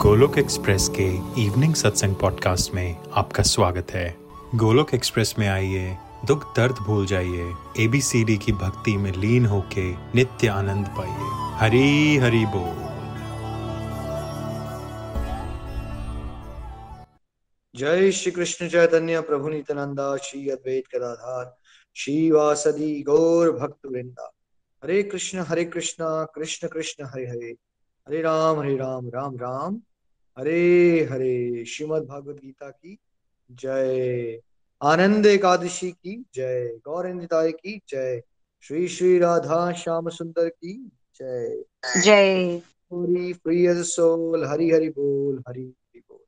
Golok express के evening सत्संग podcast में आपका स्वागत है। गोलोक एक्सप्रेस में आइए, दुख दर्द भूल जाइए एबीसीडी की भक्ति में लीन होके नित्य आनंद पाइए। हरी हरी बोल। जय श्री कृष्ण चैतन्य प्रभु नित्यानंदा, श्री अद्वैत गदाधार, श्री वासदी गौर भक्त वृंदा। हरे कृष्ण हरे कृष्ण कृष्ण कृष्ण, हरे हरे। हरे राम हरे राम राम राम। हरे हरे। श्रीमद भागवत गीता की जय। आनंद एकादशी की जय। गौरताय की जय। श्री श्री राधा श्याम सुंदर की जय। जय। फ्री सोल हरि हरि बोल हरि हरि बोल।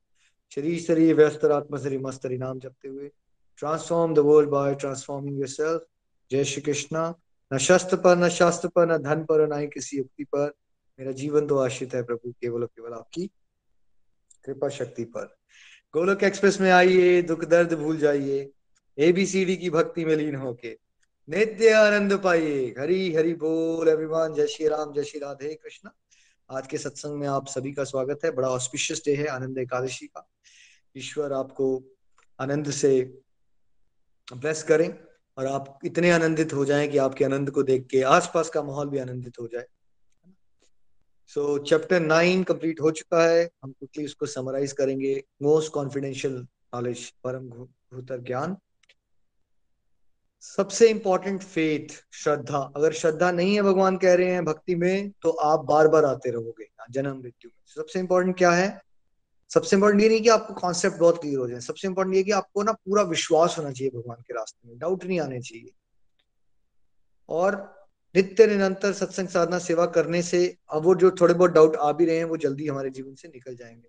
श्री श्री व्यस्त आत्मा श्री मस्त हरि नाम जपते हुए। Transform the world by transforming yourself जय श्री कृष्णा। न शस्त्र पर न शास्त्र पर न धन पर न ही किसी युक्ति पर। मेरा जीवन तो आश्रित है प्रभु केवल केवल आपकी। कृपा शक्ति पर। गोलोक एक्सप्रेस में आइए, दुख दर्द भूल जाइए एबीसीडी की भक्ति में लीन होके। नित्य आनंद पाइए, हरी हरि बोल, अभिमान, जय श्री राम, जय श्री राधे कृष्ण। आज के सत्संग में आप सभी का स्वागत है। बड़ा ऑस्पिशियस डे है आनंद एकादशी का। ईश्वर आपको आनंद से ब्लेस करें और आप इतने आनंदित हो जाएँ कि आपके आनंद को देख के आसपास का माहौल भी आनंदित हो जाए। सो चैप्टर नाइन कंप्लीट हो चुका है। हम क्विकली उसको समराइज करेंगे। मोस्ट कॉन्फिडेंशियल नॉलेज परम भूतर ज्ञान। सबसे इंपॉर्टेंट फेथ श्रद्धा। अगर श्रद्धा नहीं है भगवान कह रहे हैं भक्ति में तो आप बार बार आते रहोगे जन्म मृत्यु में। सबसे इंपॉर्टेंट क्या है? सबसे इंपॉर्टेंट ये नहीं कि आपको कॉन्सेप्ट बहुत क्लियर हो जाए। सबसे इंपॉर्टेंट ये कि आपको ना पूरा विश्वास होना चाहिए भगवान के रास्ते में। डाउट नहीं आने चाहिए। और नित्य निरंतर सत्संग साधना सेवा करने से अब वो जो थोड़े बहुत डाउट आ भी रहे हैं, वो जल्दी हमारे जीवन से निकल जाएँगे।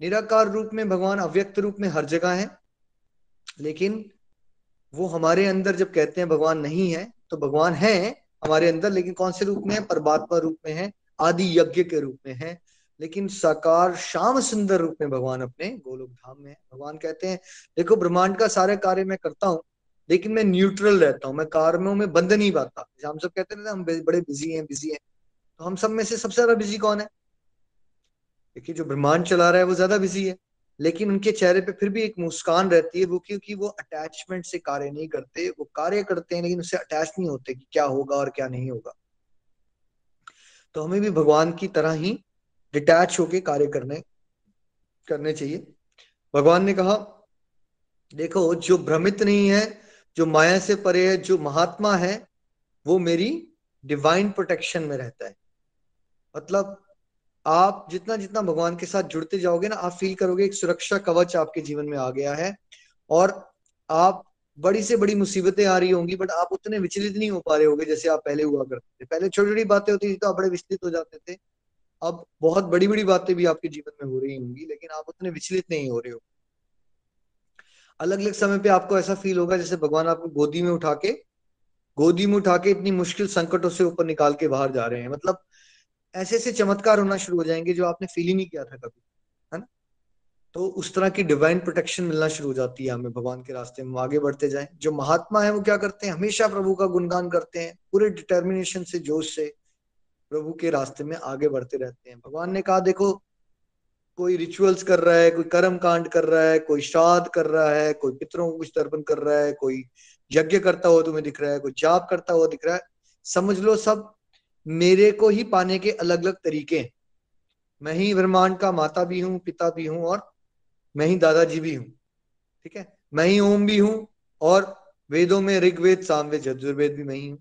निराकार रूप में भगवान अव्यक्त रूप में हर जगह है, लेकिन वो हमारे अंदर जब कहते हैं भगवान नहीं है तो भगवान है हमारे अंदर, लेकिन कौन से रूप में है? परमात्मा रूप में है, आदि यज्ञ के रूप में है, लेकिन साकार, श्याम सुंदर रूप में भगवान अपने गोलोक धाम में है। भगवान कहते हैं, देखो ब्रह्मांड का सारे कार्य मैं करता हूँ लेकिन मैं न्यूट्रल रहता हूँ, मैं कार्यों में बंद नहीं पाता हम सब कहते हैं, हम बड़े बिज़ी हैं बिज़ी हैं। तो हम सब में से सबसे ज़्यादा बिज़ी कौन है? देखिए, जो ब्रह्मांड चला रहा है, वो ज़्यादा बिज़ी है। लेकिन उनके चेहरे पे फिर भी एक मुस्कान रहती है, वो क्योंकि वो अटैचमेंट से कार्य नहीं करते, वो कार्य करते हैं, लेकिन उससे अटैच नहीं होते कि क्या होगा और क्या नहीं होगा। तो हमें भी भगवान की तरह ही डिटैच होके कार्य करने करने चाहिए। भगवान ने कहा, देखो, जो भ्रमित नहीं है जो माया से परे है, जो महात्मा है, वो मेरी डिवाइन प्रोटेक्शन में रहता है। मतलब आप जितना जितना भगवान के साथ जुड़ते जाओगे ना, आप फील करोगे एक सुरक्षा कवच आपके जीवन में आ गया है और आप बड़ी से बड़ी मुसीबतें आ रही होंगी बट आप उतने विचलित नहीं हो पा रहे होगे जैसे आप पहले हुआ करते थे। पहले छोटी छोटी बातें होती थी तो आप बड़े विचलित हो जाते थे। अब बहुत बड़ी बड़ी बातें भी आपके जीवन में हो रही होंगी, लेकिन आप उतने विचलित नहीं हो रहे हो अलग अलग समय पे आपको ऐसा फील होगा जैसे भगवान आपको गोदी में उठा के, गोदी में उठा के इतनी मुश्किल संकटों से ऊपर निकाल के बाहर जा रहे हैं। मतलब ऐसे ऐसे चमत्कार होना शुरू हो जाएँगे जो आपने फील ही नहीं किया था कभी, है ना? तो उस तरह की डिवाइन प्रोटेक्शन मिलना शुरू हो जाती है हमें भगवान के रास्ते में। आगे बढ़ते जाए। जो महात्मा है वो क्या करते हैं? हमेशा प्रभु का गुणगान करते हैं, पूरे डिटर्मिनेशन से, जोश से प्रभु के रास्ते में आगे बढ़ते रहते हैं। भगवान ने कहा, देखो कोई रिचुअल्स कर रहा है, कोई कर्म कांड कर रहा है, कोई श्राद्ध कर रहा है, कोई पितरों को कुछ तर्पण कर रहा है, कोई यज्ञ करता हुआ तुम्हें दिख रहा है, कोई जाप करता हुआ दिख रहा है। समझ लो सब मेरे को ही पाने के अलग अलग तरीके हैं। मैं ही ब्रह्मांड का माता भी हूँ, पिता भी हूँ और मैं ही दादाजी भी हूँ। ठीक है? मैं ही ओम भी हूँ और वेदों में ऋग्वेद, सामवेद, यजुर्वेद भी मैं ही हूँ।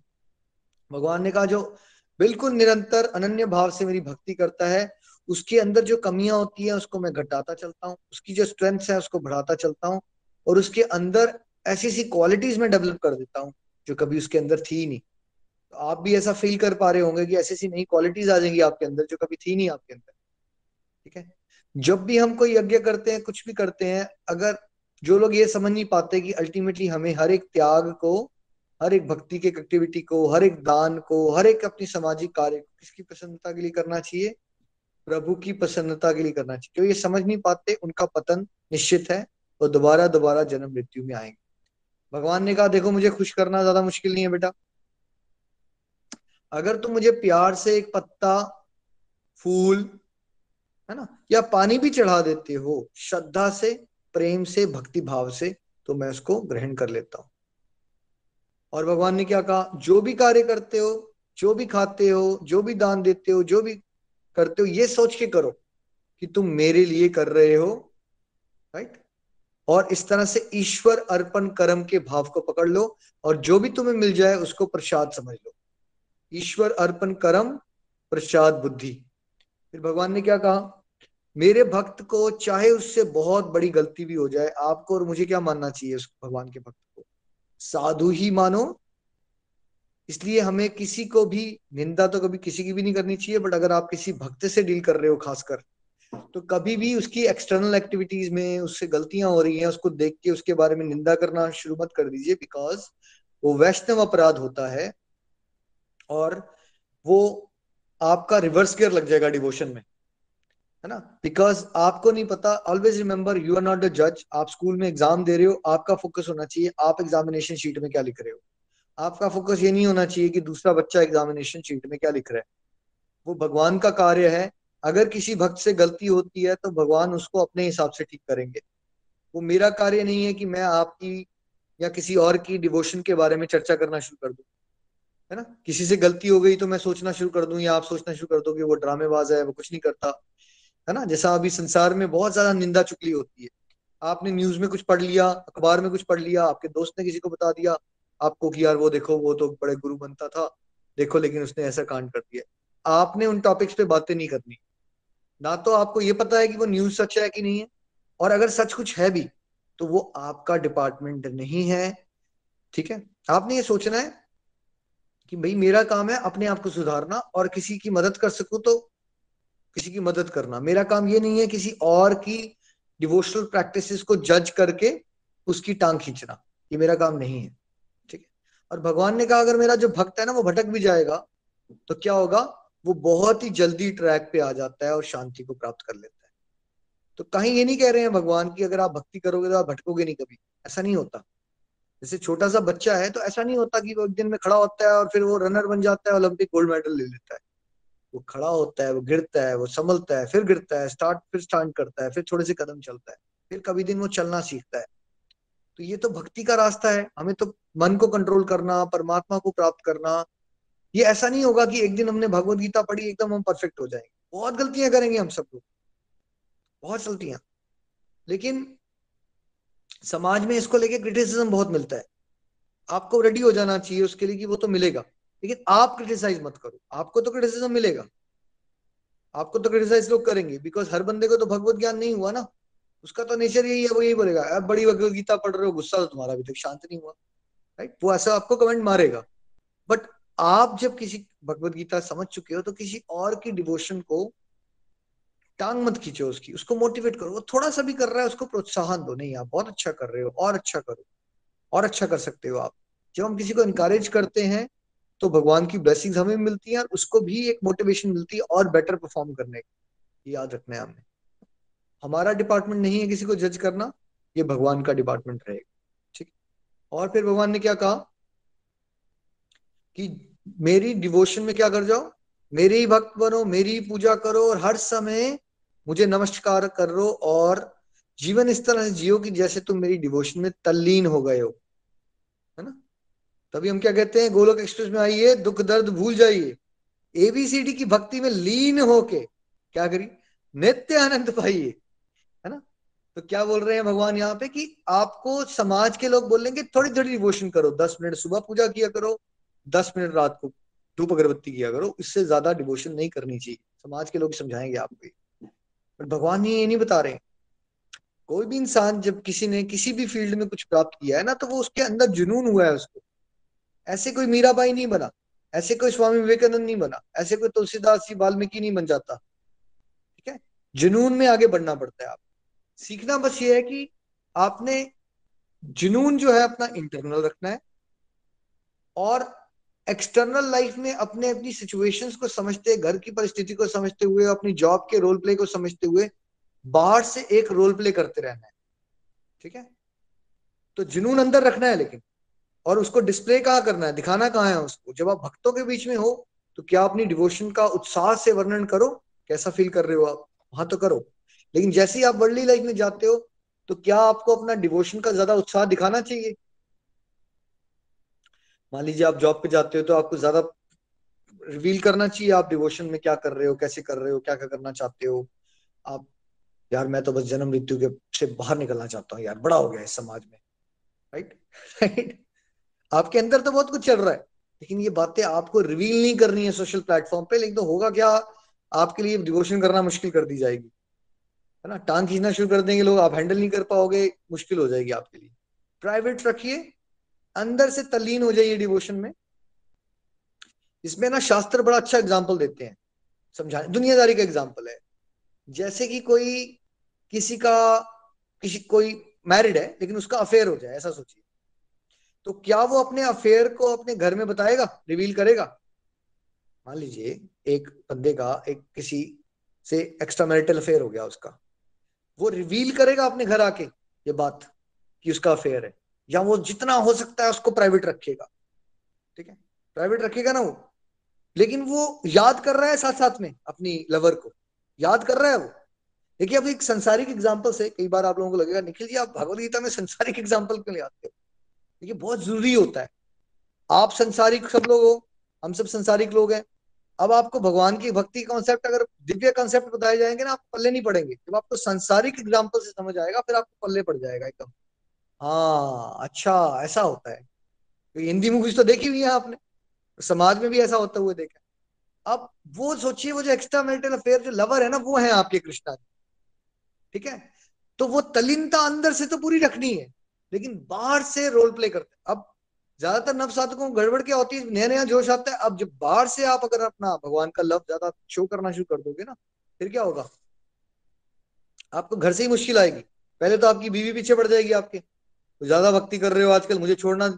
भगवान ने कहा, जो बिल्कुल निरंतर अनन्य भाव से मेरी भक्ति करता है उसके अंदर जो कमियाँ होती है, उसको मैं घटाता चलता हूँ, उसकी जो स्ट्रेंथ है, उसको बढ़ाता चलता हूँ और उसके अंदर ऐसी ऐसी क्वालिटीज में डेवलप कर देता हूँ, जो कभी उसके अंदर थी ही नहीं। तो आप भी ऐसा फील कर पा रहे होंगे कि ऐसी ऐसी नई क्वालिटीज आ जाएँगी आपके अंदर, जो कभी थी नहीं आपके अंदर। ठीक है? जब भी हम कोई यज्ञ करते हैं, कुछ भी करते हैं, अगर जो लोग ये समझ नहीं पाते कि अल्टीमेटली हमें हर एक त्याग को, हर एक भक्ति के एक्टिविटी को, हर एक दान को, हर एक अपनी सामाजिक कार्य को किसकी प्रसन्नता के लिए करना चाहिए प्रभु की प्रसन्नता के लिए करना चाहिए। क्यों ये समझ नहीं पाते, उनका पतन निश्चित है और दोबारा दोबारा जन्म मृत्यु में आएँगे। भगवान ने कहा, देखो, मुझे खुश करना ज़्यादा मुश्किल नहीं है बेटा। अगर तुम मुझे प्यार से एक पत्ता, फूल, है ना, या पानी भी चढ़ा देते हो, श्रद्धा से, प्रेम से, भक्ति भाव से तो मैं उसको ग्रहण कर लेता हूँ। और भगवान ने क्या कहा, जो भी कार्य करते हो, जो भी खाते हो, जो भी दान देते हो, जो भी करते हो, ये सोच के करो कि तुम मेरे लिए कर रहे हो राइट और इस तरह से ईश्वर अर्पण कर्म के भाव को पकड़ लो और जो भी तुम्हें मिल जाए उसको प्रसाद समझ लो। ईश्वर अर्पण कर्म, प्रसाद बुद्धि। फिर भगवान ने क्या कहा? मेरे भक्त को चाहे उससे बहुत बड़ी गलती भी हो जाए, आपको और मुझे क्या मानना चाहिए उस भगवान के भक्त को? साधु ही मानो इसलिए हमें किसी को भी, निंदा तो कभी किसी की भी नहीं करनी चाहिए बट अगर आप किसी भक्त से डील कर रहे हो खासकर तो कभी भी उसकी एक्सटर्नल एक्टिविटीज़ में उससे गलतियाँ हो रही हैं, उसको देख के उसके बारे में निंदा करना शुरू मत कर दीजिए बिकॉज़ वो वैष्णव अपराध होता है और वो आपका रिवर्स गियर लग जाएगा डिवोशन में, है ना? बिकॉज़ आपको नहीं पता always remember you are not a जज आप स्कूल में एग्ज़ाम दे रहे हो, आपका फोकस होना चाहिए, आप एग्जामिनेशन शीट में क्या लिख रहे हो। आपका फोकस ये नहीं होना चाहिए कि दूसरा बच्चा एग्जामिनेशन शीट में क्या लिख रहा है। वो भगवान का कार्य है। अगर किसी भक्त से गलती होती है तो भगवान उसको अपने हिसाब से ठीक करेंगे। वो मेरा कार्य नहीं है कि मैं आपकी या किसी और की डिवोशन के बारे में चर्चा करना शुरू कर दूँ। है ना? किसी से गलती हो गई तो मैं सोचना शुरू कर दूँ या आप सोचना शुरू कर दो कि वो ड्रामेबाज है, वो कुछ नहीं करता। है ना? जैसा अभी संसार में बहुत ज़्यादा निंदा चुकली होती है। आपने न्यूज़ में कुछ पढ़ लिया, अखबार में कुछ पढ़ लिया, आपके दोस्त ने किसी को बता दिया आपको कि यार वो देखो, वो तो बड़े गुरु बनता था, देखो, लेकिन उसने ऐसा कांड कर दिया। आपने उन टॉपिक्स पे बातें नहीं करनी। ना तो आपको ये पता है कि वो न्यूज़ सच है कि नहीं है, और अगर सच कुछ है भी तो वो आपका डिपार्टमेंट नहीं है। ठीक है? आपने ये सोचना है कि भाई मेरा काम है अपने आप को सुधारना, और किसी की मदद कर सकूँ तो किसी की मदद करना। मेरा काम ये नहीं है किसी और की डिवोशनल प्रैक्टिसेस को जज करके उसकी टांग खींचना। ये मेरा काम नहीं है। और भगवान ने कहा, अगर मेरा जो भक्त है ना, वो भटक भी जाएगा तो क्या होगा? वो बहुत ही जल्दी ट्रैक पे आ जाता है और शांति को प्राप्त कर लेता है. तो कहीं ये नहीं कह रहे हैं भगवान की अगर आप भक्ति करोगे तो आप भटकोगे नहीं कभी। ऐसा नहीं होता। जैसे छोटा सा बच्चा है तो ऐसा नहीं होता कि वो एक दिन में खड़ा होता है और फिर वो रनर बन जाता है ओलंपिक गोल्ड मेडल ले लेता है। वो खड़ा होता है, वो गिरता है, वो संभलता है, फिर गिरता है स्टार्ट फिर स्टार्ट करता है, फिर थोड़े से कदम चलता है, फिर कभी दिन वो चलना सीखता है। तो ये तो भक्ति का रास्ता है। हमें तो मन को कंट्रोल करना, परमात्मा को प्राप्त करना। ये ऐसा नहीं होगा कि एक दिन हमने भगवत गीता पढ़ी, एकदम हम परफेक्ट हो जाएँगे। बहुत गलतियाँ करेंगे हम सब लोग। बहुत गलतियाँ। लेकिन समाज में इसको लेके क्रिटिसिज्म बहुत मिलता है। आपको रेडी हो जाना चाहिए उसके लिए कि वो तो मिलेगा। लेकिन आप क्रिटिसाइज मत करो। आपको तो क्रिटिसिज्म मिलेगा। आपको तो क्रिटिसाइज लोग करेंगे। बिकॉज़ हर बंदे को तो भगवत ज्ञान नहीं हुआ ना। उसका तो नेचर यही है, वो यही बोलेगा अब बड़ी भगवत गीता पढ़ रहे हो, गुस्सा तो तुम्हारा अभी तक, शांत नहीं हुआ। राइट वो ऐसा आपको कमेंट मारेगा। बट आप जब किसी भगवत गीता समझ चुके हो तो किसी और की डिवोशन को टांग मत खींचो उसकी, उसको मोटिवेट करो। वो थोड़ा सा भी कर रहा है, उसको प्रोत्साहन दो, नहीं, आप बहुत अच्छा कर रहे हो, और अच्छा करो, और अच्छा कर सकते हो आप। जब हम किसी को इनकरेज करते हैं तो भगवान की ब्लेसिंग हमें मिलती है, और उसको भी एक मोटिवेशन मिलती है और बेटर परफॉर्म करने की। याद रखना है हमने। हमारा डिपार्टमेंट नहीं है किसी को जज करना, ये भगवान का डिपार्टमेंट रहेगा, ठीक और फिर भगवान ने क्या कहा? कि मेरी डिवोशन में क्या कर जाओ? मेरे ही भक्त बनो, मेरी ही पूजा करो और हर समय मुझे नमस्कार करो और जीवन इस तरह से जियो कि जैसे तुम मेरी डिवोशन में तल्लीन हो गए हो, है ना? तभी हम क्या कहते हैं, गोलोक एक्सप्रेस में आइए, दुख दर्द भूल जाइए। एबीसीडी की भक्ति में लीन होके, क्या करिए नित्य आनंद पाइए। तो क्या बोल रहे हैं भगवान यहाँ पे कि आपको समाज के लोग बोलेंगे, थोड़ी थोड़ी डिवोशन करो। दस मिनट सुबह पूजा किया करो, दस मिनट रात को धूप अगरबत्ती किया करो, इससे ज़्यादा डिवोशन नहीं करनी चाहिए। समाज के लोग समझाएँगे आपको। पर भगवान ये नहीं बता रहे कोई भी इंसान जब किसी ने किसी भी फ़ील्ड में कुछ प्राप्त किया है ना तो वो उसके अंदर जुनून हुआ है उसको। ऐसे कोई मीराबाई नहीं बना, ऐसे कोई स्वामी विवेकानंद नहीं बना, ऐसे कोई तुलसीदास जी वाल्मीकि नहीं बन जाता। ठीक है? जुनून में आगे बढ़ना पड़ता है आप सीखना बस ये है कि आपने जुनून जो है अपना इंटरनल रखना है और एक्सटर्नल लाइफ में अपने अपनी सिचुएशंस को समझते घर की परिस्थिति को समझते हुए, अपनी जॉब के रोल प्ले को समझते हुए बाहर से एक रोल प्ले करते रहना है। ठीक है? तो जुनून अंदर रखना है लेकिन, और उसको डिस्प्ले कहाँ करना है? दिखाना कहाँ है उसको? जब आप भक्तों के बीच में हो तो क्या अपनी डिवोशन का उत्साह से वर्णन करो? कैसा फील कर रहे हो आप? वहाँ तो करो। लेकिन जैसे ही आप वर्ल्डली लाइफ में जाते हो तो क्या आपको अपना डिवोशन का ज़्यादा उत्साह दिखाना चाहिए? मान लीजिए आप जॉब पे जाते हो तो आपको ज़्यादा रिवील करना चाहिए आप डिवोशन में क्या कर रहे हो, कैसे कर रहे हो क्या क्या करना चाहते हो। आप, यार, मैं तो बस जन्म मृत्यु के से बाहर निकलना चाहता हूँ यार, बड़ा हो गया इस समाज में। राइट राइट आपके अंदर तो बहुत कुछ चल रहा है, लेकिन ये बातें आपको रिवील नहीं करनी है सोशल प्लेटफॉर्म पे, लेकिन तो होगा क्या? आपके लिए डिवोशन करना मुश्किल कर दी जाएगी। है ना? टांग खींचना शुरू कर देंगे लोग, आप हैंडल नहीं कर पाओगे, मुश्किल हो जाएगी आपके लिए। प्राइवेट रखिए, अंदर से तल्लीन हो जाइए डिवोशन में। इसमें ना शास्त्र बड़ा अच्छा एग्ज़ाम्पल देते हैं, समझाने। दुनियादारी का एग्ज़ाम्पल है। जैसे कि कोई किसी का, किसी, कोई मैरिड है, लेकिन उसका अफेयर हो जाए, ऐसा सोचिए। तो क्या वो अपने अफेयर को अपने घर में बताएगा रिवील करेगा? मान लीजिए, एक बंदे का, एक किसी से एक्स्ट्रा मैरिटल अफेयर हो गया उसका। वो रिवील करेगा अपने घर आके ये बात कि उसका अफेयर है। या वो जितना हो सकता है उसको प्राइवेट रखेगा। ठीक है? प्राइवेट रखेगा ना वो। लेकिन वो याद कर रहा है साथ साथ में अपनी लवर को। याद कर रहा है वो। देखिए, अब एक संसारिक एग्ज़ाम्पल से कई बार आप लोगों को लगेगा, निखिल जी, आप भगवदगीता में संसारिक एग्ज़ाम्पल क्यों आते हो? देखिए, बहुत ज़रूरी होता है। आप संसारिक सब लोग हो, हम सब संसारिक लोग हैं। अब आपको भगवान की भक्ति कॉन्सेप्ट अगर दिव्य कॉन्सेप्ट बताए जाएँगे ना, आप पल्ले नहीं पड़ेंगे। जब आपको संसारिक एग्ज़ाम्पल से समझ आएगा, फिर आपको पल्ले पड़ जाएगा एकदम। हाँ अच्छा ऐसा होता है। तो हिंदी मूवीज़ तो देखी हुई है आपने। समाज में भी ऐसा होता हुआ देखा अब वो सोचिए, वो जो एक्स्ट्रा मैरिटल अफेयर जो लवर है ना, वो है आपके कृष्णा जी। ठीक है? तो वो तलीनता अंदर से तो पूरी रखनी है, लेकिन बाहर से रोल प्ले करते अब ज़्यादातर नव साधकों को गड़बड़ क्या होती है? नया नया जोश आता है। अब जब बाहर से आप अगर अपना भगवान का लव ज़्यादा शो करना शुरू कर दोगे ना, फिर क्या होगा? आपको घर से ही मुश्किल आएगी। पहले तो आपकी बीवी पीछे पड़ जाएगी आपके। तो ज़्यादा भक्ति कर रहे हो आजकल, मुझे छोड़ना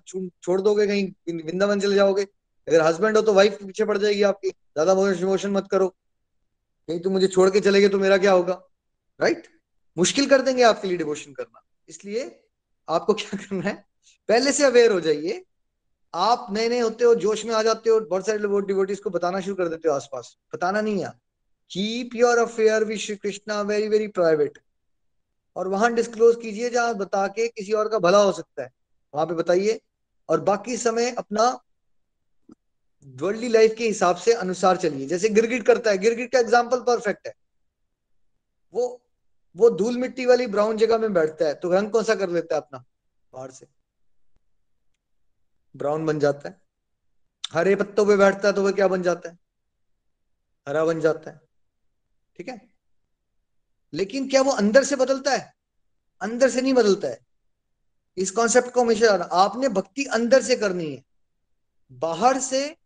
छोड़ दोगे कहीं वृंदावन चले जाओगे। अगर हस्बैंड हो तो वाइफ पीछे पड़ जाएगी आपकी। ज़्यादा इमोशन मत करो। कहीं तुम मुझे छोड़ के चले गए तो मेरा क्या होगा? राइट मुश्किल कर देंगे आपके लिए डिवोशन करना। इसलिए आपको क्या करना है? पहले से अवेयर हो जाइए आप नए नए होते हो, जोश में आ जाते हो, बहुत सारे डिवोटीज को बताना शुरू कर देते हो आसपास। बताना नहीं है। Keep your affair with Shri Krishna very very private और वहाँ डिस्क्लोज कीजिए जहाँ बता के किसी और का भला हो सकता है। वहाँ पे बताइए। और बाकी समय अपना वर्ल्डली लाइफ के हिसाब से अनुसार चलिए। जैसे गिरगिट करता है। गिरगिट का एग्ज़ाम्पल परफेक्ट है। वो वो धूल मिट्टी वाली ब्राउन जगह में बैठता है। तो रंग कौन सा कर लेता है अपना? बाहर से। ब्राउन बन जाता है। हरे पत्तों पे बैठता है तो वह क्या बन जाता है? हरा बन जाता है। ठीक है? लेकिन क्या वो अंदर से बदलता है? अंदर से नहीं बदलता है। इस कॉन्सेप्ट को हमेशा आपने भक्ति अंदर से करनी है। बाहर से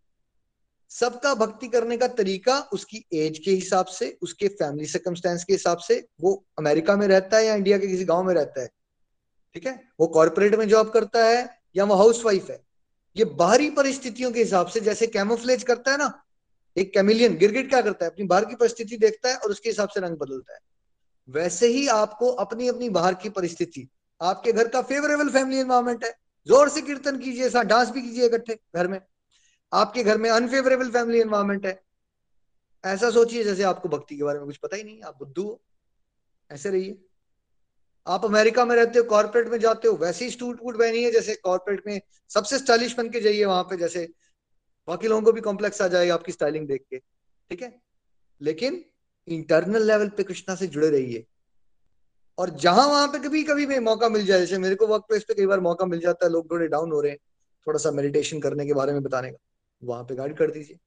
सबका भक्ति करने का तरीका उसकी एज के हिसाब से, उसके फैमिली सर्कमस्टेंस के हिसाब से, वो अमेरिका में रहता है या इंडिया के किसी गाँव में रहता है? ठीक है? वो कॉर्पोरेट में जॉब करता है या वो हाउस वाइफ है? ये बाहरी परिस्थितियों के हिसाब से जैसे कैमोफ्लेज करता है ना, एक कैमिलियन गिरगिट क्या करता है? अपनी बाहर की परिस्थिति देखता है और उसके हिसाब से रंग बदलता है। वैसे ही आपको अपनी अपनी बाहर की परिस्थिति। आपके घर का फेवरेबल फैमिली एनवायरमेंट है। ज़ोर से कीर्तन कीजिए डांस भी कीजिए इकट्ठे घर में। आपके घर में अनफेवरेबल फैमिली एनवायरमेंट है। ऐसा सोचिए जैसे आपको भक्ति के बारे में कुछ पता ही नहीं आप बुद्धू हो। ऐसे रहिए। आप अमेरिका में रहते हो कॉर्पोरेट में जाते हो, वैसे ही स्टूट वूट है जैसे कॉर्पोरेट में सबसे स्टाइलिश बन के जाइए वहाँ पे जैसे बाकी लोगों को भी कॉम्प्लेक्स आ जाएगा आपकी स्टाइलिंग देख के, ठीक है? लेकिन इंटरनल लेवल पे कृष्णा से जुड़े रहिए। और जहाँ वहाँ पे कभी कभी भी मौका मिल जाए, जैसे मेरे को वर्क प्लेस पे कई बार मौका मिल जाता है, लोग थोड़े डाउन हो रहे हैं थोड़ा सा मेडिटेशन करने के बारे में बताने का, वहाँ पे गाइड कर दीजिए,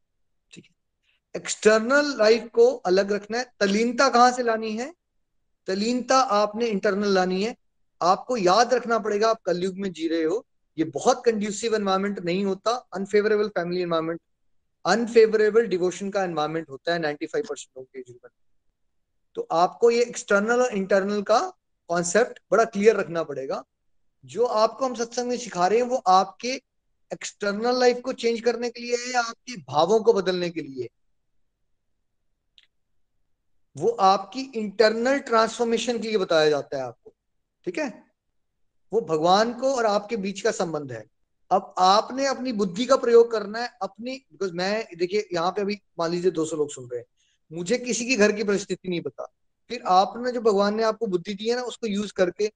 ठीक है? एक्सटर्नल लाइफ को अलग रखना है, तलीनता कहाँ से लानी है? तलीनता आपने इंटरनल लानी है। आपको याद रखना पड़ेगा, आप कलयुग में जी रहे हो। ये बहुत कंड्यूसिव एनवायरमेंट नहीं होता। Unfavourable family environment unfavourable devotion का एनवायरमेंट होता है 95 परसेंट लोगों के जीवन तो आपको ये एक्सटर्नल और इंटरनल का कॉन्सेप्ट बड़ा क्लियर रखना पड़ेगा। जो आपको हम सत्संग में सिखा रहे हैं, वो आपके एक्सटर्नल लाइफ को चेंज करने के लिए है या आपके भावों को बदलने के लिए वो आपकी इंटरनल ट्रांसफॉर्मेशन के लिए बताया जाता है आपको। ठीक है? वो भगवान को और आपके बीच का संबंध है। अब आपने अपनी बुद्धि का प्रयोग करना है, अपनी बिकॉज़ मैं, देखिए, यहाँ पे अभी मान लीजिए 200 लोग सुन रहे हैं। मुझे किसी की घर की परिस्थिति नहीं पता। फिर आपने जो भगवान ने आपको बुद्धि दी है ना, उसको यूज़ करके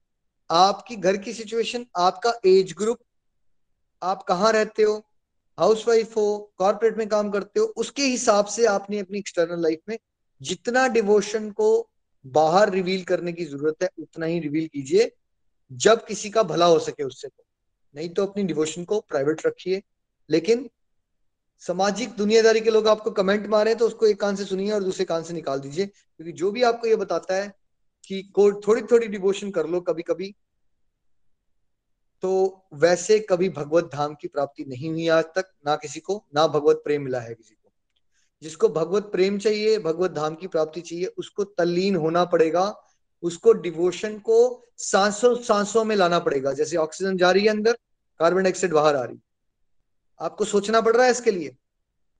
आपकी घर की सिचुएशन आपका एज ग्रुप आप कहाँ रहते हो हाउस वाइफ हो कॉर्पोरेट में काम करते हो, उसके हिसाब से आपने अपनी एक्सटर्नल लाइफ में जितना डिवोशन को बाहर रिवील करने की ज़रूरत है, उतना ही रिवील कीजिए, जब किसी का भला हो सके उससे। तो नहीं तो अपनी डिवोशन को प्राइवेट रखिए। लेकिन सामाजिक दुनियादारी के लोग आपको कमेंट मारे तो उसको एक कान से सुनिए और दूसरे कान से निकाल दीजिए। क्योंकि जो भी आपको ये बताता है कि थोड़ी थोड़ी डिवोशन कर लो कभी कभी तो वैसे कभी भगवत धाम की प्राप्ति नहीं हुई आज तक, ना किसी को, ना भगवत प्रेम मिला है किसी को। जिसको भगवत प्रेम चाहिए भगवत धाम की प्राप्ति चाहिए उसको तल्लीन होना पड़ेगा उसको डिवोशन को सांसों सांसों में लाना पड़ेगा। जैसे ऑक्सीजन जा रही है अंदर कार्बन डाइऑक्साइड बाहर आ रही। आपको सोचना पड़ रहा है इसके लिए?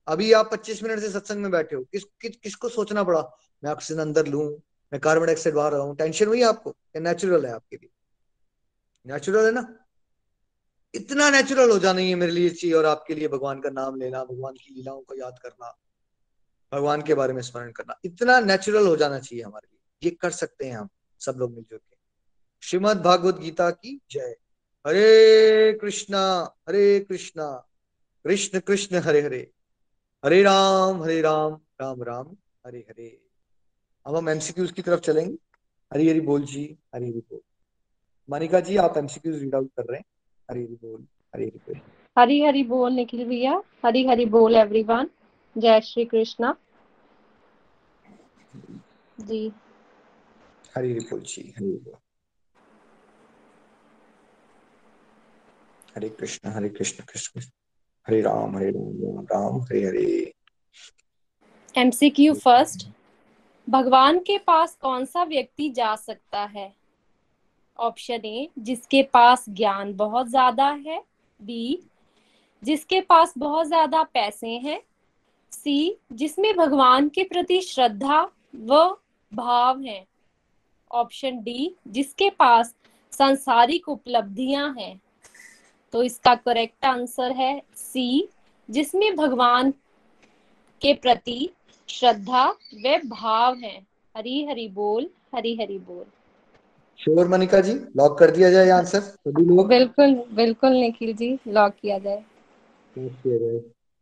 अभी आप 25 मिनट से सत्संग में बैठे हो। किस, कि, किसको सोचना पड़ा? मैं ऑक्सीजन अंदर लू मैं कार्बन डाइऑक्साइड बाहर रहा। हूँ टेंशन हुई आपको? या नेचुरल है आपके लिए। नेचुरल है ना? इतना नेचुरल हो जाना ही है मेरे लिए चाहिए और आपके लिए भगवान का नाम लेना भगवान की लीलाओं को याद करना। भगवान के बारे में स्मरण करना। इतना नेचुरल हो जाना चाहिए हमारे लिए। ये कर सकते हैं हम, सब लोग मिलजुल के। श्रीमद भागवत गीता की जय। हरे कृष्णा हरे कृष्णा, कृष्ण कृष्ण, हरे हरे। हरे राम हरे राम राम राम, हरे हरे। अब हम एमसीक्यूज की तरफ़ चलेंगे। हरी हरी बोल जी, हरी हरी बोल। मानिका जी, आप एमसीक्यूज रीड आउट कर रहे हैं। हरी हरी बोल, हरी हरी बोल। हरी हरी बोल निखिल भैया। हरी हरी बोल एवरीवन जय श्री कृष्णा। जी। हरी हरी बोल जी हरी हरे कृष्ण हरे कृष्ण कृष्ण हरे राम हरे राम राम हरे हरे। एमसीक्यू फ़र्स्ट भगवान के पास कौन सा व्यक्ति जा सकता है? ऑप्शन ए जिसके पास ज्ञान बहुत ज़्यादा है। बी जिसके पास बहुत ज़्यादा पैसे हैं। सी जिसमें भगवान के प्रति श्रद्धा व भाव है। ऑप्शन डी जिसके पास सांसारिक उपलब्धियाँ हैं। तो इसका करेक्ट आंसर है सी जिसमें भगवान के प्रति श्रद्धा व भाव है। हरी हरी बोल हरी हरी बोल। श्योर मनिका जी लॉक कर दिया जाए आंसर सभी लोग। बिल्कुल बिल्कुल निखिल जी लॉक किया जाए।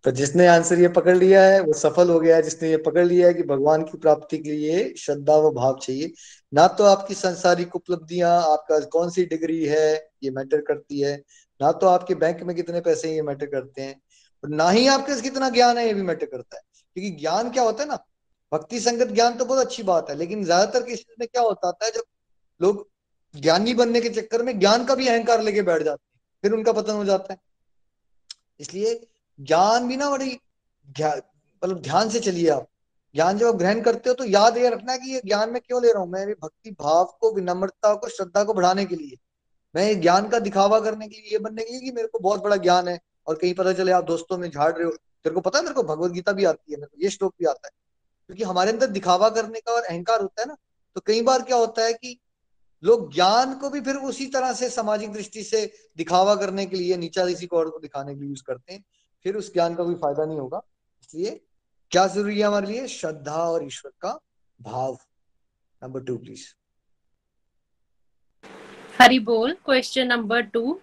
तो जिसने आंसर ये पकड़ लिया है, वो सफल हो गया है। जिसने ये पकड़ लिया है कि भगवान की प्राप्ति के लिए श्रद्धा व भाव चाहिए, ना तो आपकी संसारिक उपलब्धियाँ, आपका कौन सी डिग्री है, ये मैटर करती है। ना तो आपके बैंक में कितने पैसे ये मैटर करते हैं। और ना ही आपके कितना ज्ञान है, ये भी मैटर करता है। क्योंकि ज्ञान क्या होता है ना? भक्ति संगत ज्ञान तो बहुत अच्छी बात है, लेकिन ज़्यादातर केसेस में क्या होता है जब लोग ज्ञानी बनने के चक्कर में ज्ञान का भी अहंकार लेके बैठ जाते हैं, फिर उनका पतन हो जाता है। इसलिए ज्ञान भी ना बड़ी मतलब ध्यान से चलिए आप। ज्ञान जब आप ग्रहण करते हो तो याद ये रखना कि ये ज्ञान में क्यों ले रहा हूँ? मैं भक्ति, भाव को, विनम्रता को, श्रद्धा को बढ़ाने के लिए। मैं ज्ञान का दिखावा करने के लिए, ये बनने के लिए कि मेरे को बहुत बड़ा ज्ञान है और कहीं पता चले आप दोस्तों में झाड़ रहे हो। तेरे को पता है, मेरे को भगवत गीता भी आती है, मेरे को ये श्लोक भी आता है। क्योंकि हमारे अंदर दिखावा करने का और अहंकार होता है ना तो कई बार क्या होता है कि लोग ज्ञान को भी फिर उसी तरह से सामाजिक दृष्टि से दिखावा करने के लिए नीचा किसी को और को दिखाने के लिए यूज़ करते हैं। फिर उस ज्ञान का कोई फ़ायदा नहीं होगा। इसलिए क्या ज़रूरी है हमारे लिए? श्रद्धा और ईश्वर का भाव। नंबर टू प्लीज़ हरि बोल। क्वेश्चन नंबर टू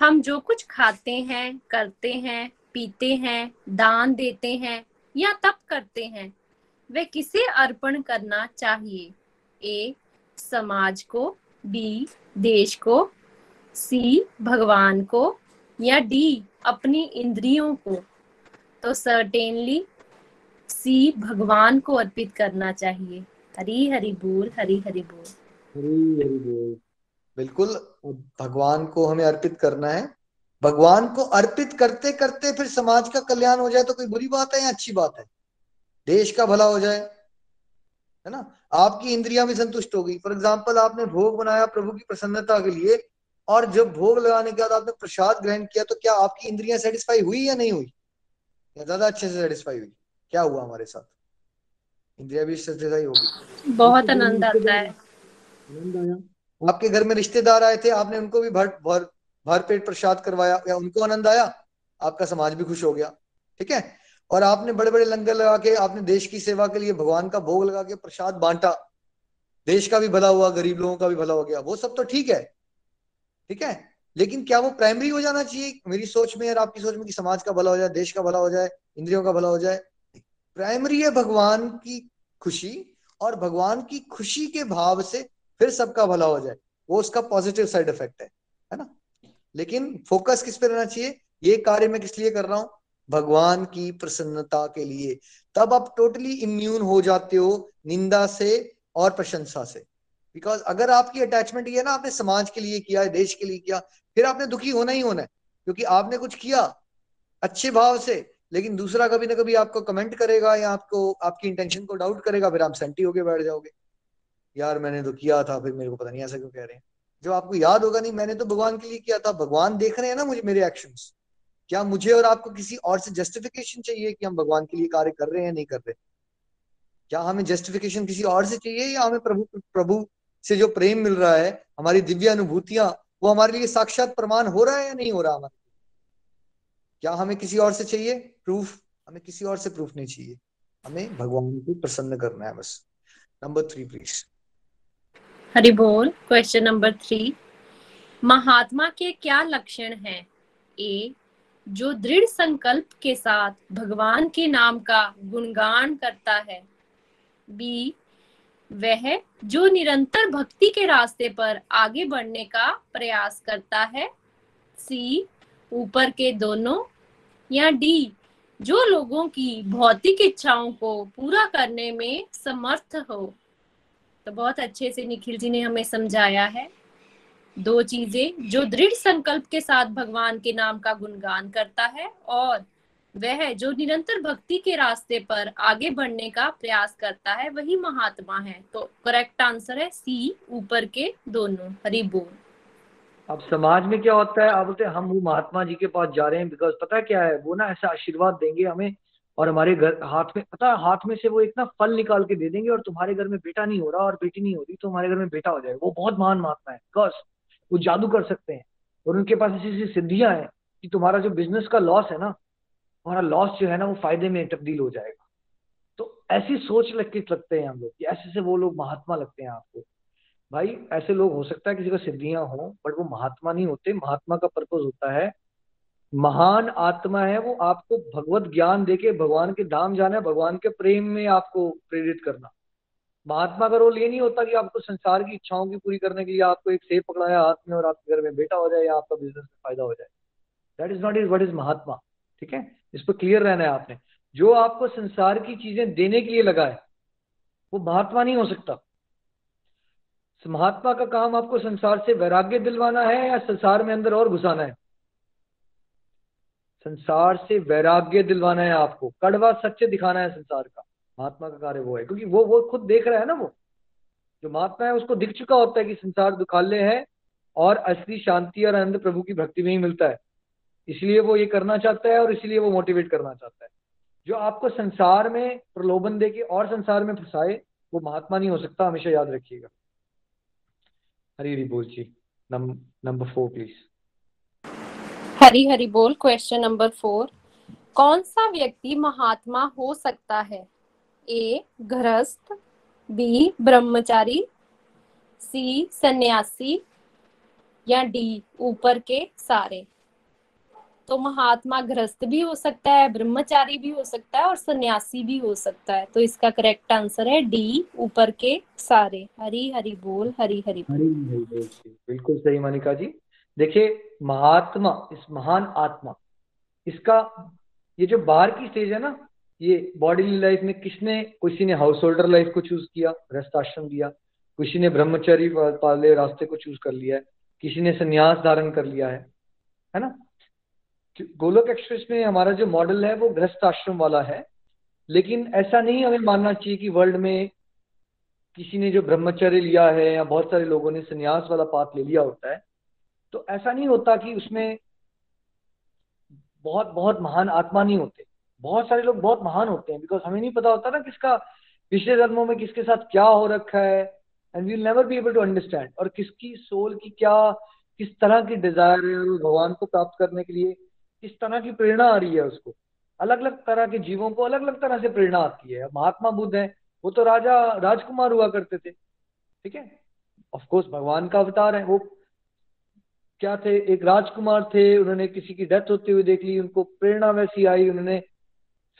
हम जो कुछ खाते हैं, करते हैं, पीते हैं, दान देते हैं या तप करते हैं, वे किसे अर्पण करना चाहिए? ए समाज को। बी देश को। सी भगवान को। या डी अपनी इंद्रियों को तो सर्टेनली सी भगवान को अर्पित करना चाहिए। हरी हरि बोल हरी हरि बोल। हरी हरि बोल। बिल्कुल। भगवान को हमें अर्पित करना है। भगवान को अर्पित करते करते फिर समाज का कल्याण हो जाए तो कोई बुरी बात है या अच्छी बात है? देश का भला हो जाए है ना? आपकी इंद्रिया भी संतुष्ट होगी फॉर एग्ज़ाम्पल आपने भोग बनाया प्रभु की प्रसन्नता के लिए। और जब भोग लगाने के बाद आपने प्रसाद ग्रहण किया तो क्या आपकी इंद्रिया सेटिस्फाई हुई या नहीं हुई? या ज़्यादा अच्छे से सेटिस्फाई हुई? क्या हुआ हमारे साथ? इंद्रिया भी सेटिस्फाई होगी बहुत आनंद आता है। आपके घर में रिश्तेदार आए थे आपने उनको भी भर भर भर पेट प्रसाद करवाया या उनको आनंद आया? आपका समाज भी खुश हो गया। ठीक है? और आपने बड़े बड़े लंगर लगा के आपने देश की सेवा के लिए भगवान का भोग लगा के प्रसाद बांटा। देश का भी भला हुआ गरीब लोगों का भी भला हो गया। वो सब तो ठीक है। ठीक है? लेकिन क्या वो प्राइमरी हो जाना चाहिए? मेरी सोच में और आपकी सोच में कि समाज का भला हो जाए, देश का भला हो जाए, इंद्रियों का भला हो जाए। प्राइमरी है भगवान की खुशी और भगवान की खुशी के भाव से फिर सबका भला हो जाए। वो उसका पॉजिटिव साइड इफ़ेक्ट है है ना? लेकिन फोकस किस पे रहना चाहिए? ये कार्य मैं किस लिए कर रहा हूँ? भगवान की प्रसन्नता के लिए। तब आप टोटली इम्यून हो जाते हो निंदा से और प्रशंसा से। बिकॉज़ अगर आपकी अटैचमेंट ये ना, आपने समाज के लिए किया, देश के लिए किया, फिर आपने दुखी होना ही होना है। क्योंकि आपने कुछ किया अच्छे भाव से, लेकिन दूसरा कभी ना कभी आपको कमेंट करेगा या आपको, आपकी इंटेंशन को डाउट करेगा, फिर आप सेंटी होके बैठ जाओगे। यार मैंने तो किया था, फिर मेरे को पता नहीं ऐसा क्यों कह रहे हैं। जो आपको याद होगा, नहीं, मैंने तो भगवान के लिए किया था। भगवान देख रहे हैं ना मुझे, मेरे एक्शन क्या मुझे और आपको किसी और से जस्टिफिकेशन चाहिए कि हम भगवान के लिए कार्य कर रहे हैं नहीं कर रहे? क्या हमें जस्टिफिकेशन किसी और से चाहिए या हमें प्रभु प्रभु से जो प्रेम मिल रहा है, हमारी दिव्य अनुभूतियाँ, वो हमारे लिए साक्षात प्रमाण हो रहा है या नहीं हो रहा हमारे क्या हमें किसी और से चाहिए? प्रूफ हमें किसी और से प्रूफ नहीं चाहिए। हमें भगवान को प्रसन्न करना है बस। नंबर थ्री प्लीज़ हरि बोल। क्वेश्चन नंबर थ्री महात्मा के क्या लक्षण हैं? ए जो दृढ़ संकल्प के साथ भगवान के नाम का गुणगान करता है। बी वह जो निरंतर भक्ति के रास्ते पर आगे बढ़ने का प्रयास करता है। सी, ऊपर के दोनों या डी, जो लोगों की भौतिक इच्छाओं को पूरा करने में समर्थ हो। तो बहुत अच्छे से निखिल जी ने हमें समझाया है। दो चीज़ें जो दृढ़ संकल्प के साथ भगवान के नाम का गुणगान करता है और वह जो निरंतर भक्ति के रास्ते पर आगे बढ़ने का प्रयास करता है, वही महात्मा है। तो करेक्ट आंसर है सी ऊपर के दोनों, हरी बोल। अब समाज में क्या होता है? आप बोलते हम वो महात्मा जी के पास जा रहे हैं बिकॉज़ पता क्या है? वो ना ऐसा आशीर्वाद देंगे हमें और हमारे घर, हाथ में, पता हाथ में से वो एक ना फल निकाल के दे देंगे और तुम्हारे घर में बेटा नहीं हो रहा और बेटी नहीं हो रही तो हमारे घर में बेटा हो जाएगा। वो बहुत महान महात्मा है। बिकॉज़ वो जादू कर सकते हैं और उनके पास ऐसी ऐसी सिद्धियाँ हैं कि तुम्हारा जो बिज़नेस का लॉस है ना तुम्हारा लॉस जो है ना, वो फ़ायदे में तब्दील हो जाएगा। तो ऐसी सोच लग लगते हैं हम लोग ऐसे से वो लोग महात्मा लगते हैं आपको। भाई, ऐसे लोग हो सकता है किसी को सिद्धियाँ हो बट वो महात्मा नहीं होते। महात्मा का पर्पज होता है, महान आत्मा है, वो आपको भगवत ज्ञान देके भगवान के धाम जाना है, भगवान के प्रेम में आपको प्रेरित करना। महात्मा का रोल ये नहीं होता कि आपको संसार की इच्छाओं की पूरी करने के लिए आपको एक सेब पकड़ाया हाथ में और आपके घर में बेटा हो जाए या आपका बिज़नेस में फ़ायदा हो जाए। That is not is what is महात्मा? ठीक है? इस पर क्लियर रहना है आपने। जो आपको संसार की चीज़ें देने के लिए लगा है, वो महात्मा नहीं हो सकता। महात्मा का काम आपको संसार से वैराग्य दिलवाना है या संसार में अंदर और घुसाना है? संसार से वैराग्य दिलवाना है आपको। कड़वा सच्चे दिखाना है संसार का। महात्मा का कार्य वो है, क्योंकि वो वो खुद देख रहा है ना वो। जो महात्मा है, उसको दिख चुका होता है कि संसार दुखालय है और असली शांति और आनंद प्रभु की भक्ति में ही मिलता है। इसलिए वो ये करना चाहता है और इसलिए वो मोटिवेट करना चाहता है। जो आपको संसार में प्रलोभन दे के और संसार में फंसाए, वो महात्मा नहीं हो सकता, हमेशा याद रखिएगा। हरी हरी बोल जी। Number four please Hari Hari बोल क्वेश्चन नंबर फोर कौन सा व्यक्ति महात्मा हो सकता है? ए, गृहस्थ, बी, ब्रह्मचारी, सी, सन्यासी, या डी, ऊपर के सारे? तो महात्मा ग्रस्त भी हो सकता है, ब्रह्मचारी भी हो सकता है और सन्यासी भी हो सकता है। तो इसका करेक्ट आंसर है डी ऊपर के सारे। हरी हरी बोल, हरी हरी बोल। बिल्कुल सही, मानिका जी। देखिए, महात्मा, इस महान आत्मा, इसका ये जो बाहर की स्टेज है ना, ये बॉडी लाइफ में किसने, किसी ने हाउस होल्डर लाइफ को चूज़ किया गृहस्थ आश्रम दिया किसी ने ब्रह्मचरी वाले रास्ते को चूज़ कर लिया है, किसी ने संन्यास धारण कर लिया है है ना? गोलोक एक्सप्रेस में हमारा जो मॉडल है वो गृहस्थ आश्रम वाला है। लेकिन ऐसा नहीं हमें मानना चाहिए कि वर्ल्ड में किसी ने जो ब्रह्मचर्य लिया है या बहुत सारे लोगों ने संन्यास वाला पाथ ले लिया होता है तो ऐसा नहीं होता कि उसमें बहुत बहुत महान आत्मा नहीं होते। बहुत सारे लोग बहुत महान होते हैं बिकॉज़ हमें नहीं पता होता ना किसका पिछले जन्मों में किसके साथ क्या हो रखा है and we'll never be able to understand और किसकी सोल की क्या, किस तरह की डिज़ायर है भगवान को प्राप्त करने के लिए। किस तरह की प्रेरणा आ रही है उसको? अलग अलग तरह के जीवों को अलग अलग तरह से प्रेरणा आती है। महात्मा बुद्ध है, वो तो राजा, राजकुमार हुआ करते थे, ठीक है? ऑफ़ कोर्स भगवान का अवतार है, वो क्या थे? एक राजकुमार थे, उन्होंने किसी की डेथ होते हुए देख ली, उनको प्रेरणा वैसी आई, उन्होंने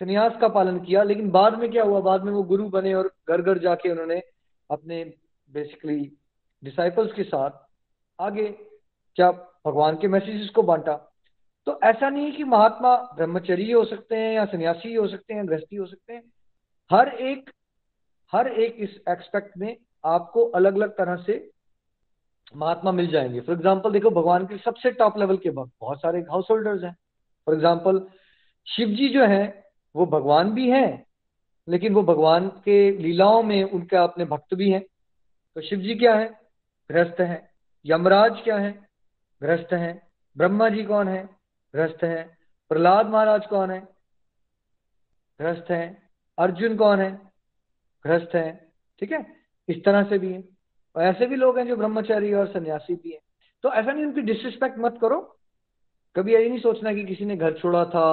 संन्यास का पालन किया, लेकिन बाद में क्या हुआ? बाद में वो गुरु बने और घर घर जाके उन्होंने अपने बेसिकली डिसाइपल्स के साथ आगे क्या भगवान के मैसेजेस को बांटा। तो ऐसा नहीं कि महात्मा ब्रह्मचर्य हो सकते हैं या सन्यासी हो सकते हैं, गृहस्थी हो सकते हैं। हर एक हर एक इस एक्सपेक्ट में आपको अलग अलग तरह से महात्मा मिल जाएँगे। फॉर एग्ज़ाम्पल देखो, भगवान के सबसे टॉप लेवल के भक्त, बहुत सारे हाउस होल्डर्स हैं। फॉर एग्ज़ाम्पल शिव जी जो है, वो भगवान भी हैं, लेकिन वो भगवान के लीलाओं में उनका अपने भक्त भी हैं। तो शिव जी क्या है? गृहस्थ है। यमराज क्या है? गृहस्थ है। ब्रह्मा जी कौन है? गृहस्थ है। प्रहलाद महाराज कौन है? गृहस्थ है। अर्जुन कौन है? गृहस्थ है। ठीक है? इस तरह से भी है। और ऐसे भी लोग हैं जो ब्रह्मचारी और सन्यासी भी हैं। तो ऐसा नहीं, उनकी डिसरिस्पेक्ट मत करो। कभी यही नहीं सोचना कि किसी ने घर छोड़ा था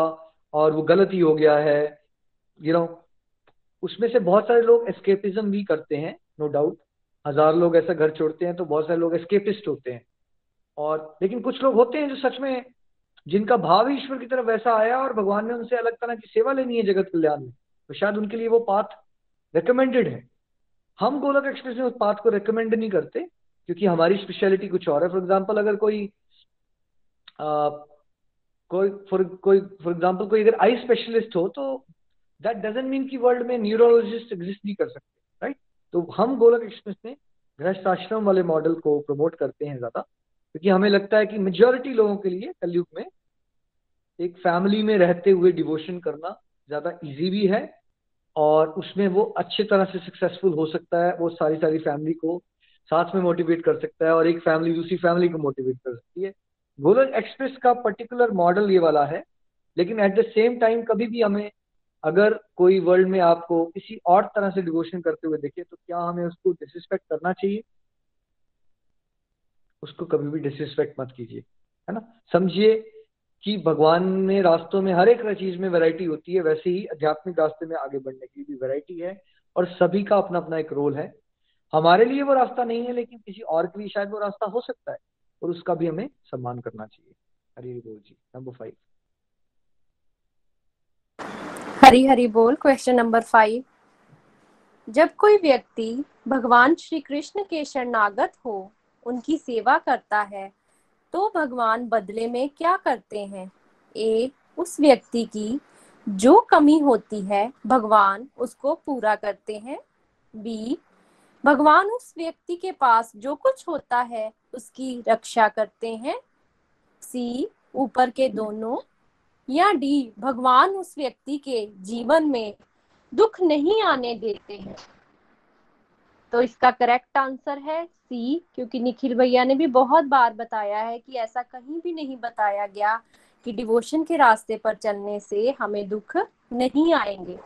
और वो गलत ही हो गया है। यू नो उसमें से बहुत सारे लोग एस्केपिज्म भी करते हैं नो डाउट हज़ार लोग ऐसा घर छोड़ते हैं तो बहुत सारे लोग एस्केपिस्ट होते हैं। और लेकिन कुछ लोग होते हैं जो सच में जिनका भाव ईश्वर की तरफ़ वैसा आया और भगवान ने उनसे अलग तरह की सेवा लेनी है जगत कल्याण में तो शायद उनके लिए वो पाथ रिकमेंडेड है। हम गोलक एक्सप्रेस में उस पाथ को रिकमेंड नहीं करते क्योंकि हमारी स्पेशलिटी कुछ और है। फॉर एग्ज़ाम्पल अगर कोई आ, कोई फॉर कोई फॉर एग्ज़ाम्पल कोई अगर आई स्पेशलिस्ट हो तो दैट डजेंट मीन कि वर्ल्ड में न्यूरोलॉजिस्ट एग्जिस्ट नहीं कर सकते राइट तो हम गोलक एक्सप्रेस में गृहस्थ आश्रम वाले मॉडल को प्रमोट करते हैं ज़्यादा। क्योंकि हमें लगता है कि मेजोरिटी लोगों के लिए कलयुग में एक फैमिली में रहते हुए डिवोशन करना ज़्यादा इजी भी है और उसमें वो अच्छे तरह से सक्सेसफुल हो सकता है, वो सारी सारी फैमिली को साथ में मोटिवेट कर सकता है और एक फैमिली दूसरी फैमिली को मोटिवेट कर सकती है। गोलक एक्सप्रेस का पर्टिकुलर मॉडल ये वाला है, लेकिन एट द सेम टाइम कभी भी हमें अगर कोई वर्ल्ड में आपको किसी और तरह से डिवोशन करते हुए देखे तो क्या हमें उसको डिसरिस्पेक्ट करना चाहिए? उसको कभी भी डिसरिस्पेक्ट मत कीजिए, है ना? समझिए कि भगवान में, रास्तों में, हर एक चीज़ में वैरायटी होती है, वैसे ही आध्यात्मिक रास्ते में आगे बढ़ने की भी वैरायटी है और सभी का अपना अपना एक रोल है। हमारे लिए वो रास्ता नहीं है, लेकिन किसी और के लिए शायद वो रास्ता हो सकता है और उसका भी हमें सम्मान करना चाहिए। हरी बोल जी नंबर फाइव हरी हरी बोल क्वेश्चन नंबर फाइव जब कोई व्यक्ति भगवान श्री कृष्ण के शरणागत हो उनकी सेवा करता है तो भगवान बदले में क्या करते हैं? ए उस व्यक्ति की जो कमी होती है, भगवान उसको पूरा करते हैं। बी, भगवान उस व्यक्ति के पास जो कुछ होता है, उसकी रक्षा करते हैं। सी, ऊपर के दोनों या डी, भगवान उस व्यक्ति के जीवन में दुख नहीं आने देते हैं। तो इसका करेक्ट आंसर है सी क्योंकि निखिल भैया ने भी बहुत बार बताया है कि ऐसा कहीं भी नहीं बताया गया कि डिवोशन के रास्ते पर चलने से हमें दुख नहीं आएँगे।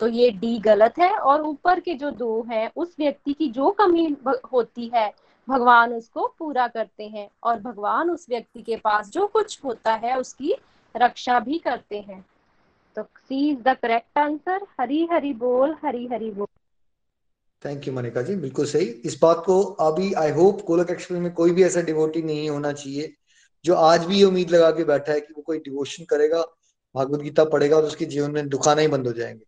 तो ये डी गलत है और ऊपर के जो दो हैं, उस व्यक्ति की जो कमी होती है, भगवान उसको पूरा करते हैं और भगवान उस व्यक्ति के पास जो कुछ होता है, उसकी रक्षा भी करते हैं। तो C is the correct answer Hari Hari बोल हरी हरी बोल। थैंक यू मनिका जी बिल्कुल सही इस बात को अभी आई होप गोलक एक्सप्रेस में कोई भी ऐसा डिवोटी नहीं होना चाहिए जो आज भी ये उम्मीद लगा के बैठा है कि वो कोई डिवोशन करेगा भागवत गीता पढ़ेगा और उसके जीवन में दुखाना ही बंद हो जाएँगे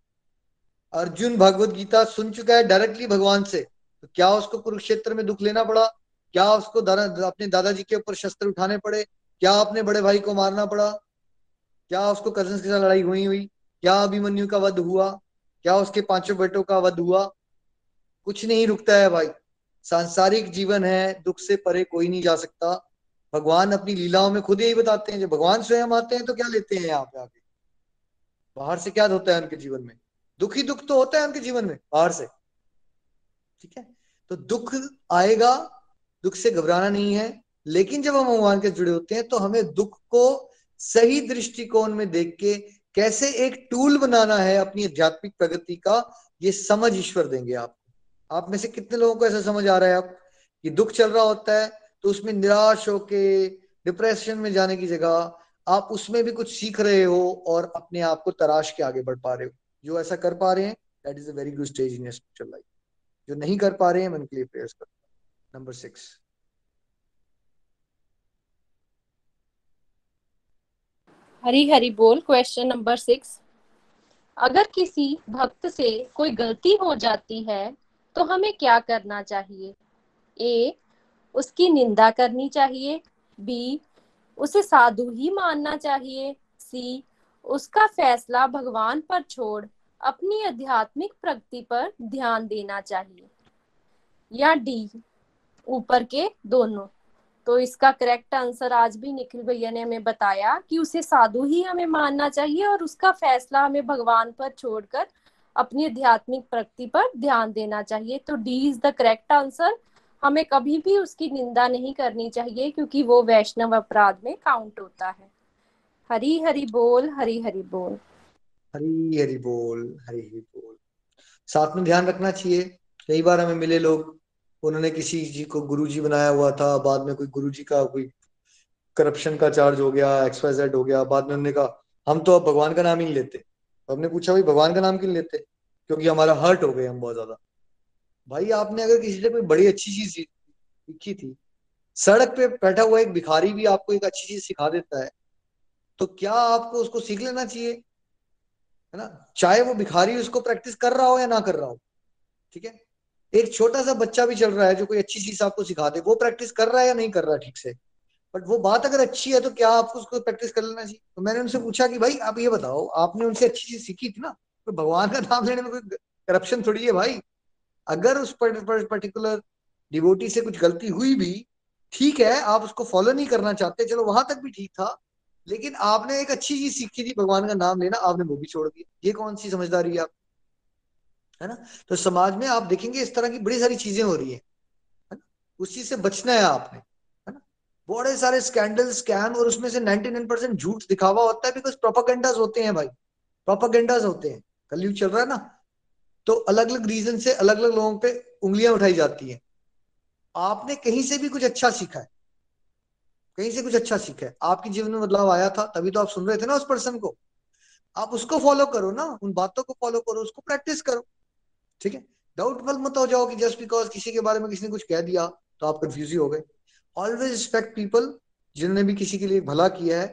अर्जुन भागवत गीता सुन चुका है डायरेक्टली भगवान से तो क्या उसको कुरुक्षेत्र में दुख लेना पड़ा क्या उसको दादा अपने दादाजी के ऊपर शस्त्र उठाने पड़े क्या अपने बड़े भाई को मारना पड़ा क्या उसको कज़न के साथ लड़ाई हुई हुई क्या अभिमन्यु का वध हुआ क्या उसके पाँचों बेटों का वध हुआ कुछ नहीं रुकता है भाई। सांसारिक जीवन है, दुख से परे कोई नहीं जा सकता। भगवान अपनी लीलाओं में खुद यही बताते हैं, जब भगवान स्वयं आते हैं तो क्या लेते हैं यहाँ पे आके? बाहर से क्या होता है उनके जीवन में? दुख ही दुख तो होता है उनके जीवन में, बाहर से। ठीक है? तो दुख आएगा, दुख से घबराना नहीं है, लेकिन जब हम भगवान के जुड़े होते हैं तो हमें दुख को सही दृष्टिकोण में देख के कैसे एक टूल बनाना है अपनी आध्यात्मिक प्रगति का, ये समझ ईश्वर देंगे आप। आप में से कितने लोगों को ऐसा समझ आ रहा है आप कि दुख चल रहा होता है तो उसमें निराश होके डिप्रेशन में जाने की जगह आप उसमें भी कुछ सीख रहे हो और अपने आप को तराश के आगे बढ़ पा रहे हो। जो ऐसा कर पा रहे हैं that is a very good stage in spiritual life जो नहीं कर पा रहे हैं उनके लिए प्रेयर्स करता हूँ। नंबर सिक्स हरी हरी बोल क्वेश्चन नंबर सिक्स अगर किसी भक्त से कोई गलती हो जाती है तो हमें क्या करना चाहिए? ए, उसकी निंदा करनी चाहिए। बी, उसे साधु ही मानना चाहिए। सी, उसका फैसला भगवान पर छोड़ अपनी आध्यात्मिक प्रगति पर ध्यान देना चाहिए। या डी, ऊपर के दोनों। तो इसका करेक्ट आंसर आज भी निखिल भैया ने हमें बताया कि उसे साधु ही हमें मानना चाहिए और उसका फैसला हमें भगवान पर छोड़कर अपनी आध्यात्मिक प्रगति पर ध्यान देना चाहिए। तो D is the correct answer हमें कभी भी उसकी निंदा नहीं करनी चाहिए, क्योंकि वो वैष्णव अपराध में काउंट होता है। हरी हरी बोल, हरी हरी बोल। हरी हरी बोल, हरी हरी बोल। साथ में ध्यान रखना चाहिए। कई बार हमें मिले लोग, उन्होंने किसी जी को गुरु जी बनाया हुआ था, बाद में कोई गुरु जी का कोई करप्शन का चार्ज हो गया एक्सवाइजेड हो गया, बाद में उन्होंने कहा, हम तो अब भगवान का नाम ही लेते। तो हमने पूछा, भाई, भगवान का नाम क्यों लेते? क्योंकि हमारा हर्ट हो गए हम बहुत ज़्यादा। भाई, आपने अगर किसी से कोई बड़ी अच्छी चीज़ सीखी थी, सड़क पे बैठा हुआ एक भिखारी भी आपको एक अच्छी चीज़ सिखा देता है तो क्या आपको उसको सीख लेना चाहिए? है ना? चाहे वो भिखारी उसको प्रैक्टिस कर रहा हो या ना कर रहा हो, ठीक है? एक छोटा सा बच्चा भी चल रहा है जो कोई अच्छी चीज़ आपको सिखा दे, वो प्रैक्टिस कर रहा है या नहीं कर रहा ठीक से? बट वो बात अगर अच्छी है तो क्या आपको उसको प्रैक्टिस कर लेना चाहिए तो मैंने उनसे पूछा कि भाई आप ये बताओ आपने उनसे अच्छी चीज़ सीखी थी ना? तो भगवान का नाम लेने में कोई करप्शन थोड़ी है भाई। अगर उस पर्टिकुलर डिवोटी से कुछ गलती हुई भी ठीक है आप उसको फॉलो नहीं करना चाहते चलो वहाँ तक भी ठीक था। लेकिन आपने एक अच्छी चीज़ सीखी थी भगवान का नाम लेना आपने वो भी छोड़ दिया। ये कौन सी समझदारी है आप? है ना? तो समाज में आप देखेंगे इस तरह की बड़ी सारी चीज़ें हो रही है, है उस चीज़ से बचना है आपने। बड़े सारे स्कैंडल स्कैम और उसमें से 99 परसेंट झूठ दिखावा होता है बिकॉज़ प्रोपागेंडाज होते हैं भाई। प्रोपागेंडाज होते हैं। कलयुग चल रहा है ना। तो अलग अलग रीजन से अलग अलग लोगों पे उंगलियाँ उठाई जाती हैं। आपने कहीं से भी कुछ अच्छा सीखा है। कहीं से कुछ अच्छा सीखा है। आपके जीवन में बदलाव आया था, तभी तो आप सुन रहे थे ना उस पर्सन को। आप उसको फॉलो करो ना, उन बातों को फॉलो करो, उसको प्रैक्टिस करो। ठीक है? डाउटफुल मत हो जाओ कि जस्ट बिकॉज़ किसी के बारे में किसी ने कुछ कह दिया तो आप कंफ्यूज ही हो गए। ऑलवेज रिस्पेक्ट पीपल जिन्होंने भी किसी के लिए भला किया है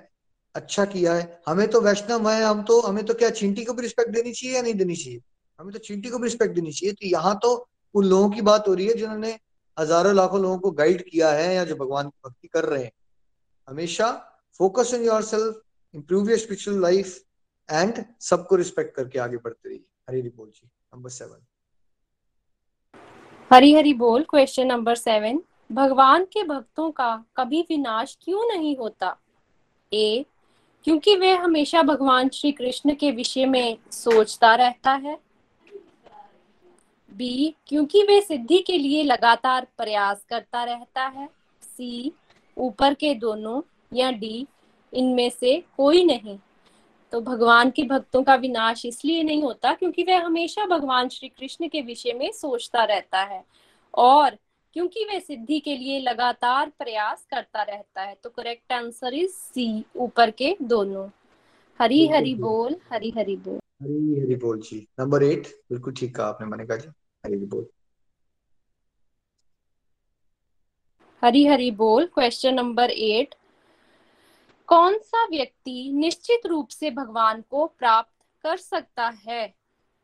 अच्छा किया है। हमें तो वैष्णव है, हम तो हमें तो क्या चिंटी को भी रिस्पेक्ट देनी चाहिए या नहीं देनी चाहिए? हमें तो चिंटी को भी रिस्पेक्ट देनी चाहिए। तो यहाँ तो उन लोगों की बात हो रही है जिन्होंने हज़ारों लाखों लोगों को गाइड किया है या जो भगवान की भक्ति कर रहे हैं। हमेशा focus on your self improve your spiritual life and सबको रिस्पेक्ट करके आगे बढ़ते रहिए। हरी हरी बोल जी नंबर सेवन हरी हरी बोल क्वेश्चन नंबर सेवन भगवान के भक्तों का कभी विनाश क्यों नहीं होता? ए, क्योंकि वे हमेशा भगवान श्री कृष्ण के विषय में सोचता रहता है। बी, क्योंकि वे सिद्धि के लिए लगातार प्रयास करता रहता है। सी, ऊपर के दोनों या डी, इनमें से कोई नहीं। तो भगवान के भक्तों का विनाश इसलिए नहीं होता क्योंकि वह हमेशा भगवान श्री कृष्ण के विषय में सोचता रहता है। और क्योंकि वह सिद्धि के लिए लगातार प्रयास करता रहता है। तो करेक्ट आंसर इज़ सी ऊपर के दोनों। हरी हरी बोल हरी हरी बोल। हरी हरी बोल जी। नंबर एट बिल्कुल ठीक कहा आपने मनिका जी। हरी हरी बोल। हरी हरी बोल क्वेश्चन नंबर एट कौन सा व्यक्ति निश्चित रूप से भगवान को प्राप्त कर सकता है?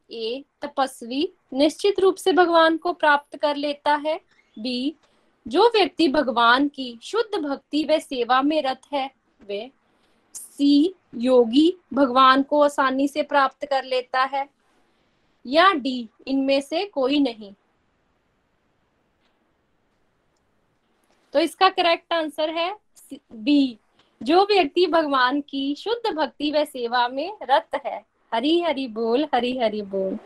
ए तपस्वी। निश्चित रूप से भगवान को प्राप्त कर लेता है। बी जो व्यक्ति भगवान की शुद्ध भक्ति व सेवा में रत है, वे सी योगी भगवान को आसानी से प्राप्त कर लेता है, या डी इनमें से कोई नहीं। तो इसका करेक्ट आंसर है बी, जो व्यक्ति भगवान की शुद्ध भक्ति व सेवा में रत है। हरी हरी बोल हरी हरी बोल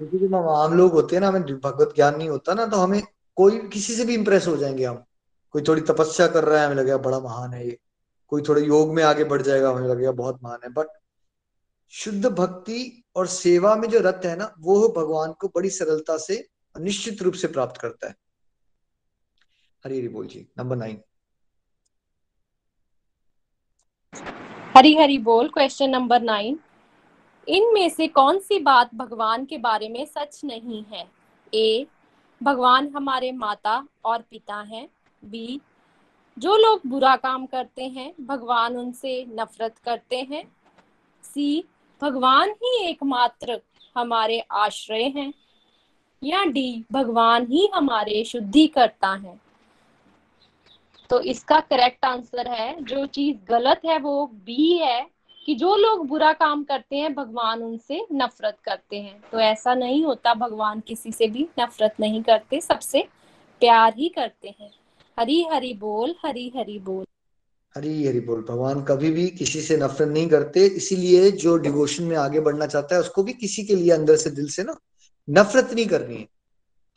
देखिए जब आम लोग होते हैं ना, हमें भगवत ज्ञान नहीं होता ना तो हमें कोई किसी से भी इंप्रेस हो जाएँगे हम। कोई थोड़ी तपस्या कर रहा है, हमें लगेगा बड़ा महान है ये। कोई थोड़े योग में आगे बढ़ जाएगा, हमें लगेगा बहुत महान है। बट शुद्ध भक्ति और सेवा में जो रत है ना, वो भगवान को बड़ी सरलता से निश्चित रूप से प्राप्त करता है। हरी हरी बोल जी नंबर नाइन हरी हरी बोल क्वेश्चन नंबर नाइन इनमें से कौन सी बात भगवान के बारे में सच नहीं है? ए भगवान हमारे माता और पिता हैं बी जो लोग बुरा काम करते हैं, भगवान उनसे नफरत करते हैं। सी भगवान ही एकमात्र हमारे आश्रय हैं। या डी, भगवान ही हमारे शुद्धि करता है। तो इसका करेक्ट आंसर है, जो चीज़ गलत है वो बी है। कि जो लोग बुरा काम करते हैं, भगवान उनसे नफरत करते हैं। तो ऐसा नहीं होता, भगवान किसी से भी नफरत नहीं करते, सबसे प्यार ही करते हैं। हरी हरी बोल, हरी हरी बोल। हरी हरी बोल, भगवान कभी भी किसी से नफरत नहीं करते, इसीलिए जो डिवोशन में आगे बढ़ना चाहता है, उसको भी किसी के लिए अंदर से दिल से ना नफरत नहीं करनी है।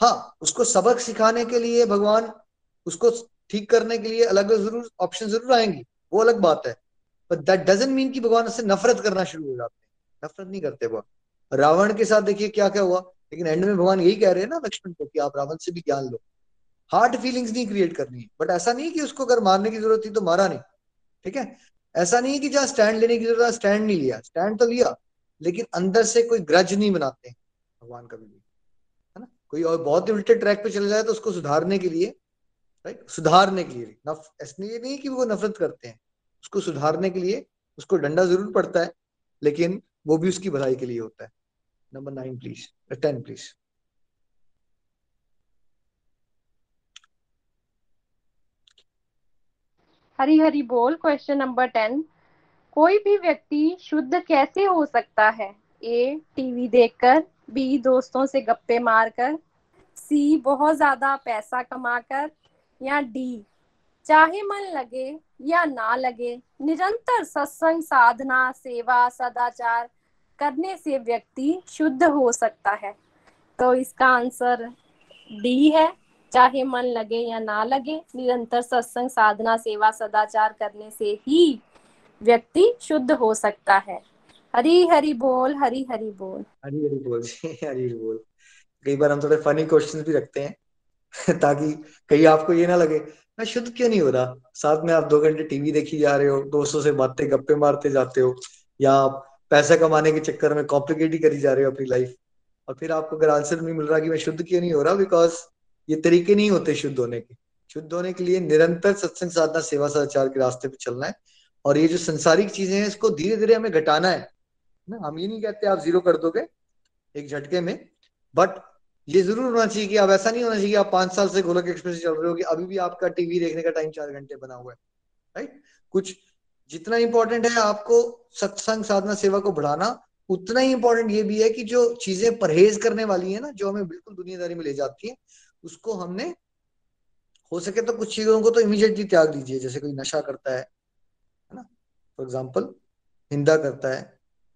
हाँ उसको सबक सिखाने के लिए भगवान, उसको ठीक करने के लिए अलग ज़रूर ऑप्शन ज़रूर आएँगी, वो अलग बात है। बट दैट डजेंट मीन कि भगवान उससे नफरत करना शुरू हो जाते हैं। नफरत नहीं करते भगवान रावण के साथ देखिए क्या क्या हुआ। लेकिन एंड में भगवान यही कह रहे हैं ना लक्ष्मण को कि आप रावण से भी ज्ञान लो। हार्ड फीलिंग्स नहीं क्रिएट करनी। है बट ऐसा नहीं कि उसको अगर मारने की ज़रूरत थी तो मारा नहीं। ठीक है? ऐसा नहीं कि जहाँ स्टैंड लेने की ज़रूरत स्टैंड नहीं लिया। स्टैंड तो लिया, लेकिन अंदर से कोई ग्रज नहीं बनाते भगवान कभी भी। है ना? कोई और बहुत ही उल्टे ट्रैक पे चले जाए तो उसको सुधारने के लिए राइट सुधारने के लिए। ये नहीं कि वो नफरत करते हैं। उसको सुधारने के लिए उसको डंडा ज़रूर पड़ता है, लेकिन वो भी उसकी भलाई के लिए होता है। Number nine please ten please Hari Hari बोल क्वेश्चन नंबर टेन कोई भी व्यक्ति शुद्ध कैसे हो सकता है? ए टीवी देखकर बी दोस्तों से गप्पे मारकर सी बहुत ज़्यादा पैसा कमाकर, या डी चाहे मन लगे या ना लगे, निरंतर सत्संग, साधना, सेवा, सदाचार करने से व्यक्ति शुद्ध हो सकता है। तो इसका आंसर डी है। चाहे मन लगे या ना लगे, निरंतर सत्संग, साधना, सेवा, सदाचार करने से ही व्यक्ति शुद्ध हो सकता है। हरी हरी बोल, हरी हरी बोल। हरी हरी बोल हरी बोल। कई बार हम थोड़े फनी क्वेश्चंस भी रखते हैं, ताकि कहीं आपको ये ना लगे मैं शुद्ध क्यों नहीं हो रहा? साथ में आप दो घंटे टीवी देखी जा रहे हो, दोस्तों से बातें, गप्पे मारते जाते हो, या आप पैसा कमाने के चक्कर में कॉम्प्लिकेट ही करी जा रहे हो अपनी लाइफ और फिर आपको अगर आंसर नहीं मिल रहा कि मैं शुद्ध क्यों नहीं हो रहा बिकॉज़ ये तरीके नहीं होते शुद्ध होने के। शुद्ध होने के लिए निरंतर सत्संग साधना, सेवा सदाचार के रास्ते पे चलना है। और ये जो संसारिक चीज़ें हैं, इसको धीरे धीरे हमें घटाना है। ना, हम ये नहीं कहते आप ज़ीरो कर दोगे एक झटके में बट ये ज़रूर होना चाहिए कि आप ऐसा नहीं होना चाहिए आप पाँच साल से गोलक एक्सप्रेस चल रहे हो, कि अभी भी आपका टीवी देखने का टाइम चार घंटे बना हुआ है राइट कुछ जितना इंपॉर्टेंट है आपको सत्संग साधना सेवा को बढ़ाना, उतना ही इंपॉर्टेंट ये भी है कि जो चीज़ें परहेज करने वाली है ना, जो हमें बिल्कुल दुनियादारी में ले जाती है, उसको हमने, हो सके तो कुछ चीज़ों को तो इमीडिएटली त्याग दीजिए, जैसे कोई नशा करता है ना? फॉर एग्ज़ाम्पल निंदा करता है,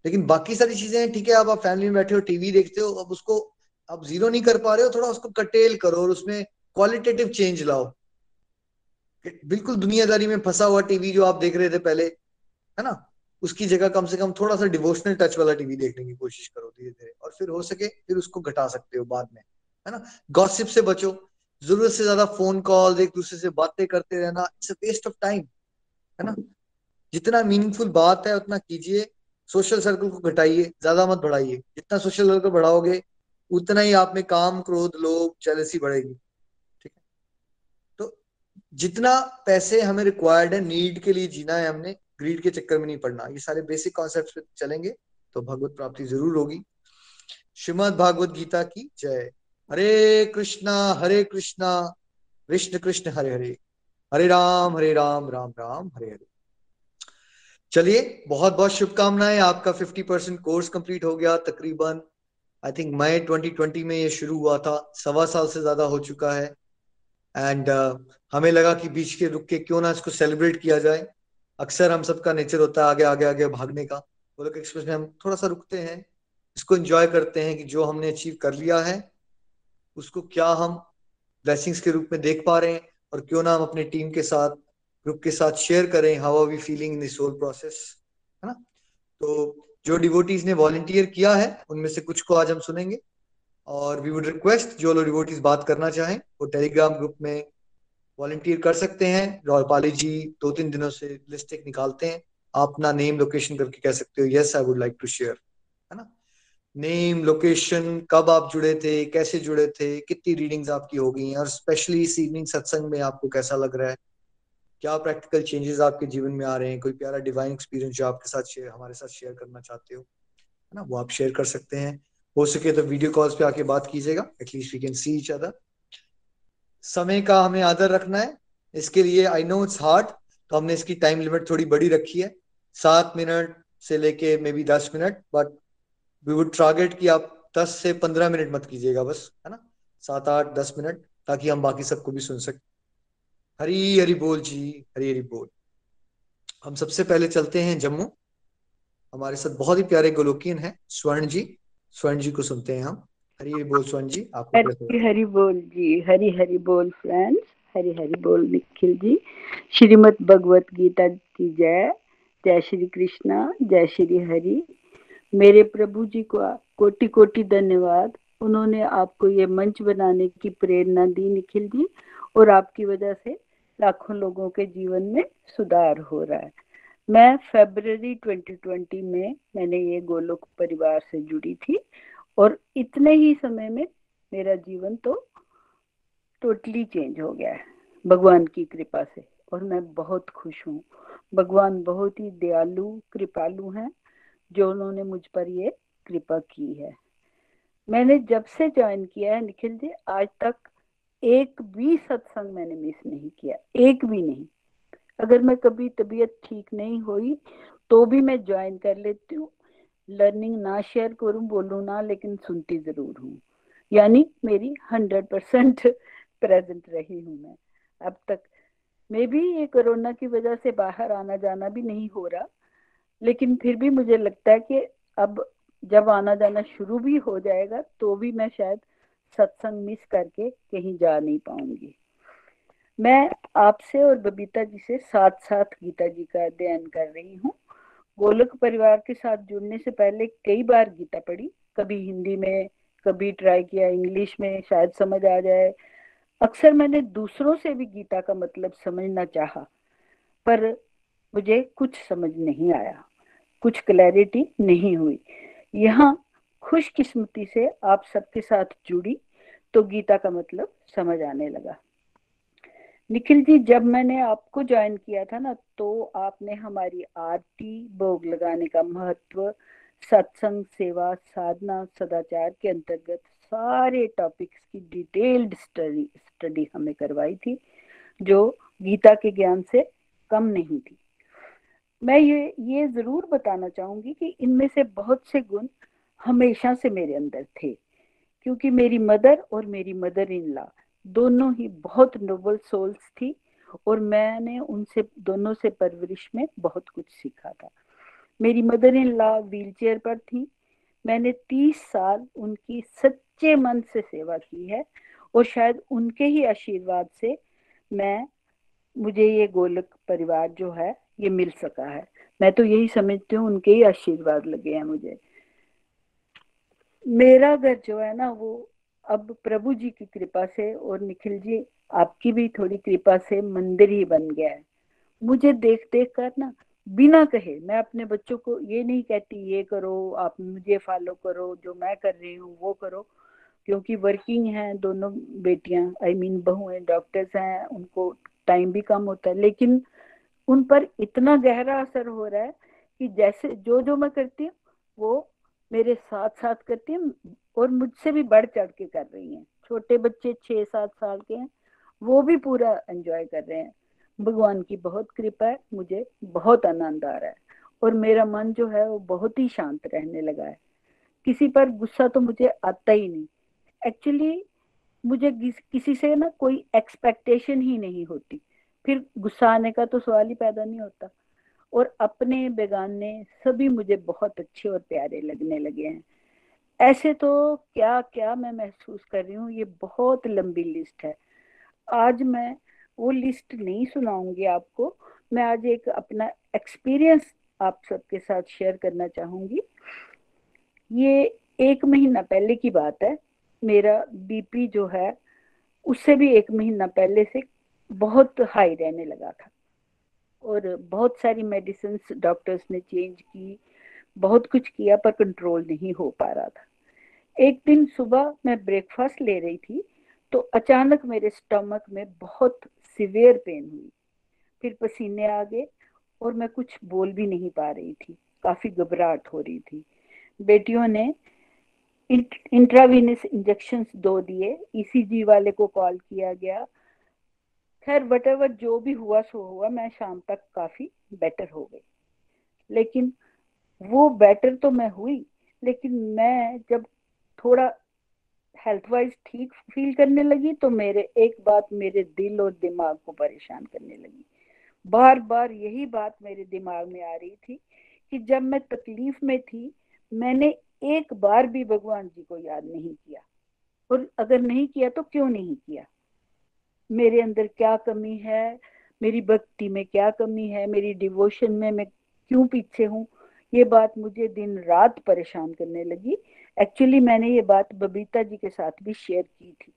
लेकिन बाकी सारी चीज़ें ठीक है अब आप फैमिली में बैठे हो, टीवी देखते हो, अब उसको आप ज़ीरो नहीं कर पा रहे हो, थोड़ा उसको कटेल करो और उसमें क्वालिटेटिव चेंज लाओ। बिल्कुल दुनियादारी में फंसा हुआ टीवी जो आप देख रहे थे पहले, है ना? उसकी जगह कम से कम थोड़ा सा डिवोशनल टच वाला टीवी देखने की कोशिश करो धीरे धीरे और फिर हो सके फिर उसको घटा सकते हो बाद में, है ना? गॉसिप से बचो, ज़रूरत से ज़्यादा फ़ोन कॉल एक दूसरे से बातें करते रहना it's a waste of time है ना? जितना मीनिंगफुल बात है, उतना कीजिए सोशल सर्कल को घटाइए, ज़्यादा मत बढ़ाइए। जितना सोशल सर्कल बढ़ाओगे उतना ही आप में काम, क्रोध, लोभ जेलसी बढ़ेगी। ठीक है? तो जितना पैसे हमें रिक्वायर्ड है नीड के लिए जीना है हमने ग्रीड के चक्कर में नहीं पड़ना। ये सारे बेसिक कॉन्सेप्ट चलेंगे तो भगवत प्राप्ति ज़रूर होगी। श्रीमद भागवत गीता की जय। हरे कृष्णा हरे कृष्णा, कृष्ण कृष्ण, हरे हरे। हरे राम हरे राम राम राम, हरे हरे। चलिए, बहुत बहुत शुभकामनाएँ, आपका 50 परसेंट कोर्स कंप्लीट हो गया, तकरीबन आई थिंक मई 2020 में ये शुरू हुआ था। सवा साल से ज़्यादा हो चुका है। एंड uh, हमें लगा कि बीच के रुक के क्यों ना इसको सेलिब्रेट किया जाए। अक्सर हम सबका नेचर होता है आगे आगे आगे भागने का। गोलक एक्सप्रेस में हम थोड़ा सा रुकते हैं। इसको एंजॉय करते हैं कि जो हमने अचीव कर लिया है उसको क्या हम ब्लेसिंग्स के रूप में देख पा रहे हैं और क्यों ना हम अपने टीम के साथ ग्रुप के साथ शेयर करें। How are we feeling in this whole process है ना? तो जो डिवोटीज ने वॉलेंटियर किया है, उनमें से कुछ को आज हम सुनेंगे। और वी वुड रिक्वेस्ट जो लोग डिवोटीज बात करना चाहें, वो टेलीग्राम ग्रुप में वॉलेंटियर कर सकते हैं। रॉयपाली जी दो तीन दिनों से लिस्ट एक निकालते हैं। आप अपना नेम लोकेशन करके कह सकते हो yes I would like to share है ना? नेम लोकेशन कब आप जुड़े थे, कैसे जुड़े थे, कितनी रीडिंग्स आपकी हो गई और स्पेशली इस इवनिंग सत्संग में आपको कैसा लग रहा है? क्या प्रैक्टिकल चेंजेस आपके जीवन में आ रहे हैं? कोई प्यारा डिवाइन एक्सपीरियंस जो आपके साथ शेयर हमारे साथ शेयर करना चाहते हो? है ना? वो आप शेयर कर सकते हैं। हो सके तो वीडियो कॉल्स पे आके बात कीजिएगा। At least we can see each other समय का हमें आदर रखना है। इसके लिए आई नो इट्स हार्ड तो हमने इसकी टाइम लिमिट थोड़ी बड़ी रखी है। सात मिनट से लेके मे बी दस minute but we would target कि आप दस से पंद्रह मिनट मत कीजिएगा बस, है ना? सात आठ दस मिनट ताकि हम बाकी सबको भी सुन सकें। हरी हरी बोल जी हरी हरी बोल। हम सबसे पहले चलते हैं जम्मू। हमारे साथ बहुत ही प्यारे गोलोकियन है स्वर्ण जी। स्वर्ण जी को सुनते हैं हम। हरी हरी बोल स्वर्ण जी आपको हरी हरी बोल जी हरी हरी बोल फ्रेंड्स हरी हरी बोल निखिल जी। श्रीमद भगवत गीता की जय। जय श्री कृष्णा जय श्री हरि। मेरे प्रभु जी को कोटि कोटि धन्यवाद। उन्होंने आपको ये मंच बनाने की प्रेरणा दी निखिल जी और आपकी वजह से लाखों लोगों के जीवन में सुधार हो रहा है। मैं फेब्रवरी 2020 में मैंने ये गोलोक परिवार से जुड़ी थी और इतने ही समय में मेरा जीवन तो टोटली चेंज हो गया है, भगवान की कृपा से। और मैं बहुत खुश हूँ। भगवान बहुत ही दयालु, कृपालु हैं जो उन्होंने मुझ पर ये कृपा की है। मैंने जब से ज्वाइन किया है, निखिल जी, आज तक एक भी सत्संग मैंने मिस नहीं किया, एक भी नहीं। अगर मैं कभी तबीयत ठीक नहीं हुई तो भी मैं ज्वाइन कर लेती हूँ। लर्निंग ना शेयर करूँ, बोलूँ ना, लेकिन सुनती ज़रूर हूँ। यानी मेरी हंड्रेड परसेंट प्रेजेंट रही हूँ मैं। अब तक मे भी ये कोरोना की वजह से बाहर आना जाना भी नहीं हो रहा, लेकिन फिर भी मुझे लगता है कि अब जब आना जाना शुरू भी हो जाएगा तो भी मैं शायद सत्संग मिस करके कहीं जा नहीं पाऊँगी। मैं आपसे और बबीता जी से साथ साथ गीता जी का अध्ययन कर रही हूँ। गोलक परिवार के साथ जुड़ने से पहले कई बार गीता पढ़ी। कभी हिंदी में, कभी ट्राई किया इंग्लिश में, शायद समझ आ जाए। अक्सर मैंने दूसरों से भी गीता का मतलब समझना चाहा, पर मुझे कुछ समझ नहीं आया। कुछ क्लैरिटी नहीं हुई। यहाँ खुशकिस्मती से आप सबके साथ जुड़ी तो गीता का मतलब समझ आने लगा। निखिल जी, जब मैंने आपको ज्वाइन किया था ना तो आपने हमारी आरती, भोग लगाने का महत्व, सत्संग, सेवा, साधना, सदाचार के अंतर्गत सारे टॉपिक्स की डिटेल्ड स्टडी स्टडी हमें करवाई थी, जो गीता के ज्ञान से कम नहीं थी। मैं ये ये ज़रूर बताना चाहूँगी कि इनमें से बहुत से गुण हमेशा से मेरे अंदर थे, क्योंकि मेरी मदर और मेरी मदर इन लॉ दोनों ही बहुत नोबल सोल्स थी और मैंने उनसे, दोनों से परवरिश में बहुत कुछ सीखा था। मेरी mother in law wheel chair पर थी। मैंने तीस साल उनकी सच्चे मन से सेवा की है और शायद उनके ही आशीर्वाद से मैं, मुझे ये गोलक परिवार जो है, ये मिल सका है। मैं तो यही समझती हूँ, उनके ही आशीर्वाद लगे हैं मुझे। मेरा घर जो है ना, वो अब प्रभु जी की कृपा से और निखिल जी आपकी भी थोड़ी कृपा से मंदिर ही बन गया है। मुझे देख देख कर ना बिना कहे, मैं अपने बच्चों को ये नहीं कहती, ये करो, आप मुझे फॉलो करो, जो मैं कर रही हूँ वो करो, क्योंकि वर्किंग है दोनों बेटियाँ आई मीन बहुएँ डॉक्टर्स हैं, उनको टाइम भी कम होता है, लेकिन उन पर इतना गहरा असर हो रहा है कि जैसे, जो जो मैं करती हूँ, वो मेरे साथ साथ करती हैं और मुझसे भी बढ़ चढ़ के कर रही हैं। छोटे बच्चे छह सात साल के हैं, वो भी पूरा एंजॉय कर रहे हैं। भगवान की बहुत कृपा है, मुझे बहुत आनंद आ रहा है और मेरा मन जो है, वो बहुत ही शांत रहने लगा है। किसी पर गुस्सा तो मुझे आता ही नहीं। एक्चुअली मुझे किसी से ना कोई एक्सपेक्टेशन ही नहीं होती। फिर गुस्सा आने का तो सवाल ही पैदा नहीं होता। और अपने बेगाने सभी मुझे बहुत अच्छे और प्यारे लगने लगे हैं। ऐसे तो क्या क्या मैं महसूस कर रही हूँ, ये बहुत लंबी लिस्ट है। आज मैं वो लिस्ट नहीं सुनाऊँगी आपको, मैं आज एक अपना एक्सपीरियंस आप सबके साथ शेयर करना चाहूँगी। ये एक महीना पहले की बात है, मेरा बीपी जो है, उससे भी एक महीना पहले से बहुत हाई रहने लगा था। और बहुत सारी मेडिसिन डॉक्टर्स ने चेंज की, बहुत कुछ किया पर कंट्रोल नहीं हो पा रहा था। एक दिन सुबह मैं ब्रेकफास्ट ले रही थी तो अचानक मेरे स्टमक में बहुत सिवियर पेन हुई। फिर पसीने आ गए और मैं कुछ बोल भी नहीं पा रही थी। काफ़ी घबराहट हो रही थी। बेटियों ने इंट्रावीनस इंजेक्शन दो दिए। ईसीजी वाले को कॉल किया गया। खैर वट जो भी हुआ, सो हुआ। मैं शाम तक काफ़ी बेटर हो गई। लेकिन वो बेटर तो मैं हुई, लेकिन मैं जब थोड़ा हेल्थ वाइज ठीक फील करने लगी तो मेरे, एक बात मेरे दिल और दिमाग को परेशान करने लगी। बार बार यही बात मेरे दिमाग में आ रही थी कि जब मैं तकलीफ़ में थी, मैंने एक बार भी भगवान जी को याद नहीं किया। और अगर नहीं किया तो क्यों नहीं किया? मेरे अंदर क्या कमी है? मेरी भक्ति में क्या कमी है? मेरी डिवोशन में मैं क्यों पीछे हूँ? ये बात मुझे दिन रात परेशान करने लगी। एक्चुअली मैंने ये बात बबीता जी के साथ भी शेयर की थी।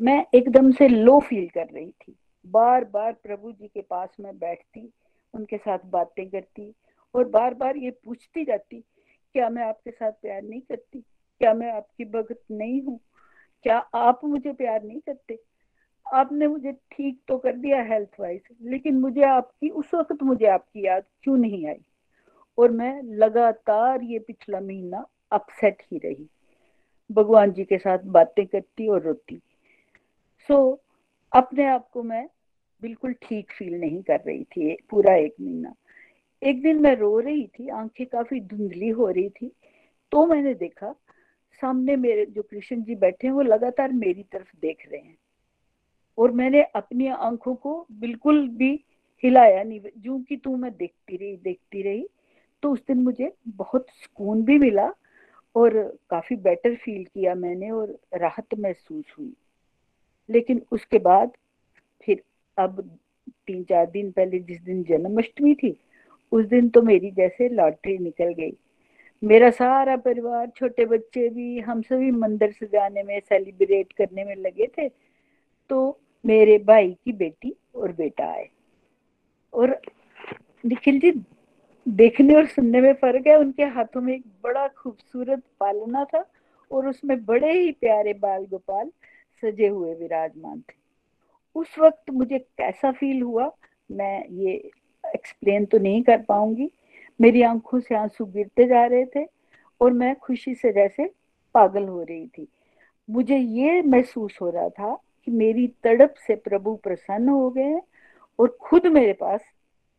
मैं एकदम से लो फील कर रही थी। बार बार प्रभु जी के पास में बैठती, उनके साथ बातें करती और बार बार ये पूछती जाती, क्या मैं आपके साथ प्यार नहीं करती? क्या मैं आपकी भगत नहीं हूँ? क्या आप मुझे प्यार नहीं करते? आपने मुझे ठीक तो कर दिया हेल्थ वाइज लेकिन मुझे आपकी उस वक्त मुझे आपकी याद क्यों नहीं आई? और मैं लगातार ये पिछला महीना अपसेट ही रही। भगवान जी के साथ बातें करती और रोती। सो so, अपने आप को मैं बिल्कुल ठीक फील नहीं कर रही थी पूरा एक महीना। एक दिन मैं रो रही थी आँखें काफ़ी धुंधली हो रही थी तो मैंने देखा सामने मेरे जो कृष्ण जी बैठे हैं वो लगातार मेरी तरफ़ देख रहे हैं। और मैंने अपनी आँखों को बिल्कुल भी हिलाया नहीं। जो कि तू मैं देखती रही देखती रही तो उस दिन मुझे बहुत सुकून भी मिला और काफ़ी बेटर फील किया मैंने और राहत महसूस हुई। लेकिन उसके बाद फिर अब तीन चार दिन पहले जिस दिन जन्माष्टमी थी, उस दिन तो मेरी जैसे लॉटरी निकल गई। मेरा सारा परिवार, छोटे बच्चे भी, हम सभी मंदिर सजाने में सेलिब्रेट करने में लगे थे। तो मेरे भाई की बेटी और बेटा आए और निखिल जी, देखने और सुनने में फ़र्क है, उनके हाथों में एक बड़ा खूबसूरत पालना था और उसमें बड़े ही प्यारे बाल गोपाल सजे हुए विराजमान थे। उस वक्त मुझे कैसा फील हुआ, मैं ये एक्सप्लेन तो नहीं कर पाऊँगी। मेरी आँखों से आँसू गिरते जा रहे थे और मैं खुशी से जैसे पागल हो रही थी। मुझे ये महसूस हो रहा था कि मेरी तड़प से प्रभु प्रसन्न हो गए और खुद मेरे पास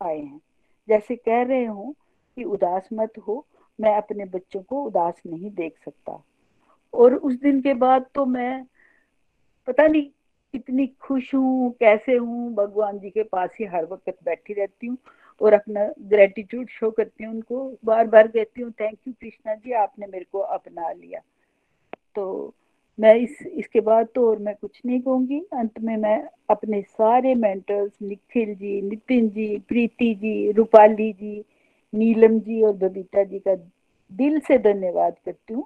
आए हैं। जैसे कह रहे हो कि उदास मत हो, मैं अपने बच्चों को उदास नहीं देख सकता। और उस दिन के बाद तो मैं पता नहीं कितनी खुश हूँ, कैसे हूँ, भगवान जी के पास ही हर वक्त बैठी रहती हूँ और अपना ग्रेटिट्यूड शो करती हूँ उनको। बार बार कहती हूँ थैंक यू कृष्णा जी, आपने मेरे को अपना लिया। तो मैं इस इसके बाद तो और मैं कुछ नहीं कहूँगी। अंत में मैं अपने सारे मेंटर्स निखिल जी नितिन जी प्रीति जी रूपाली जी नीलम जी और बबीता जी का दिल से धन्यवाद करती हूँ।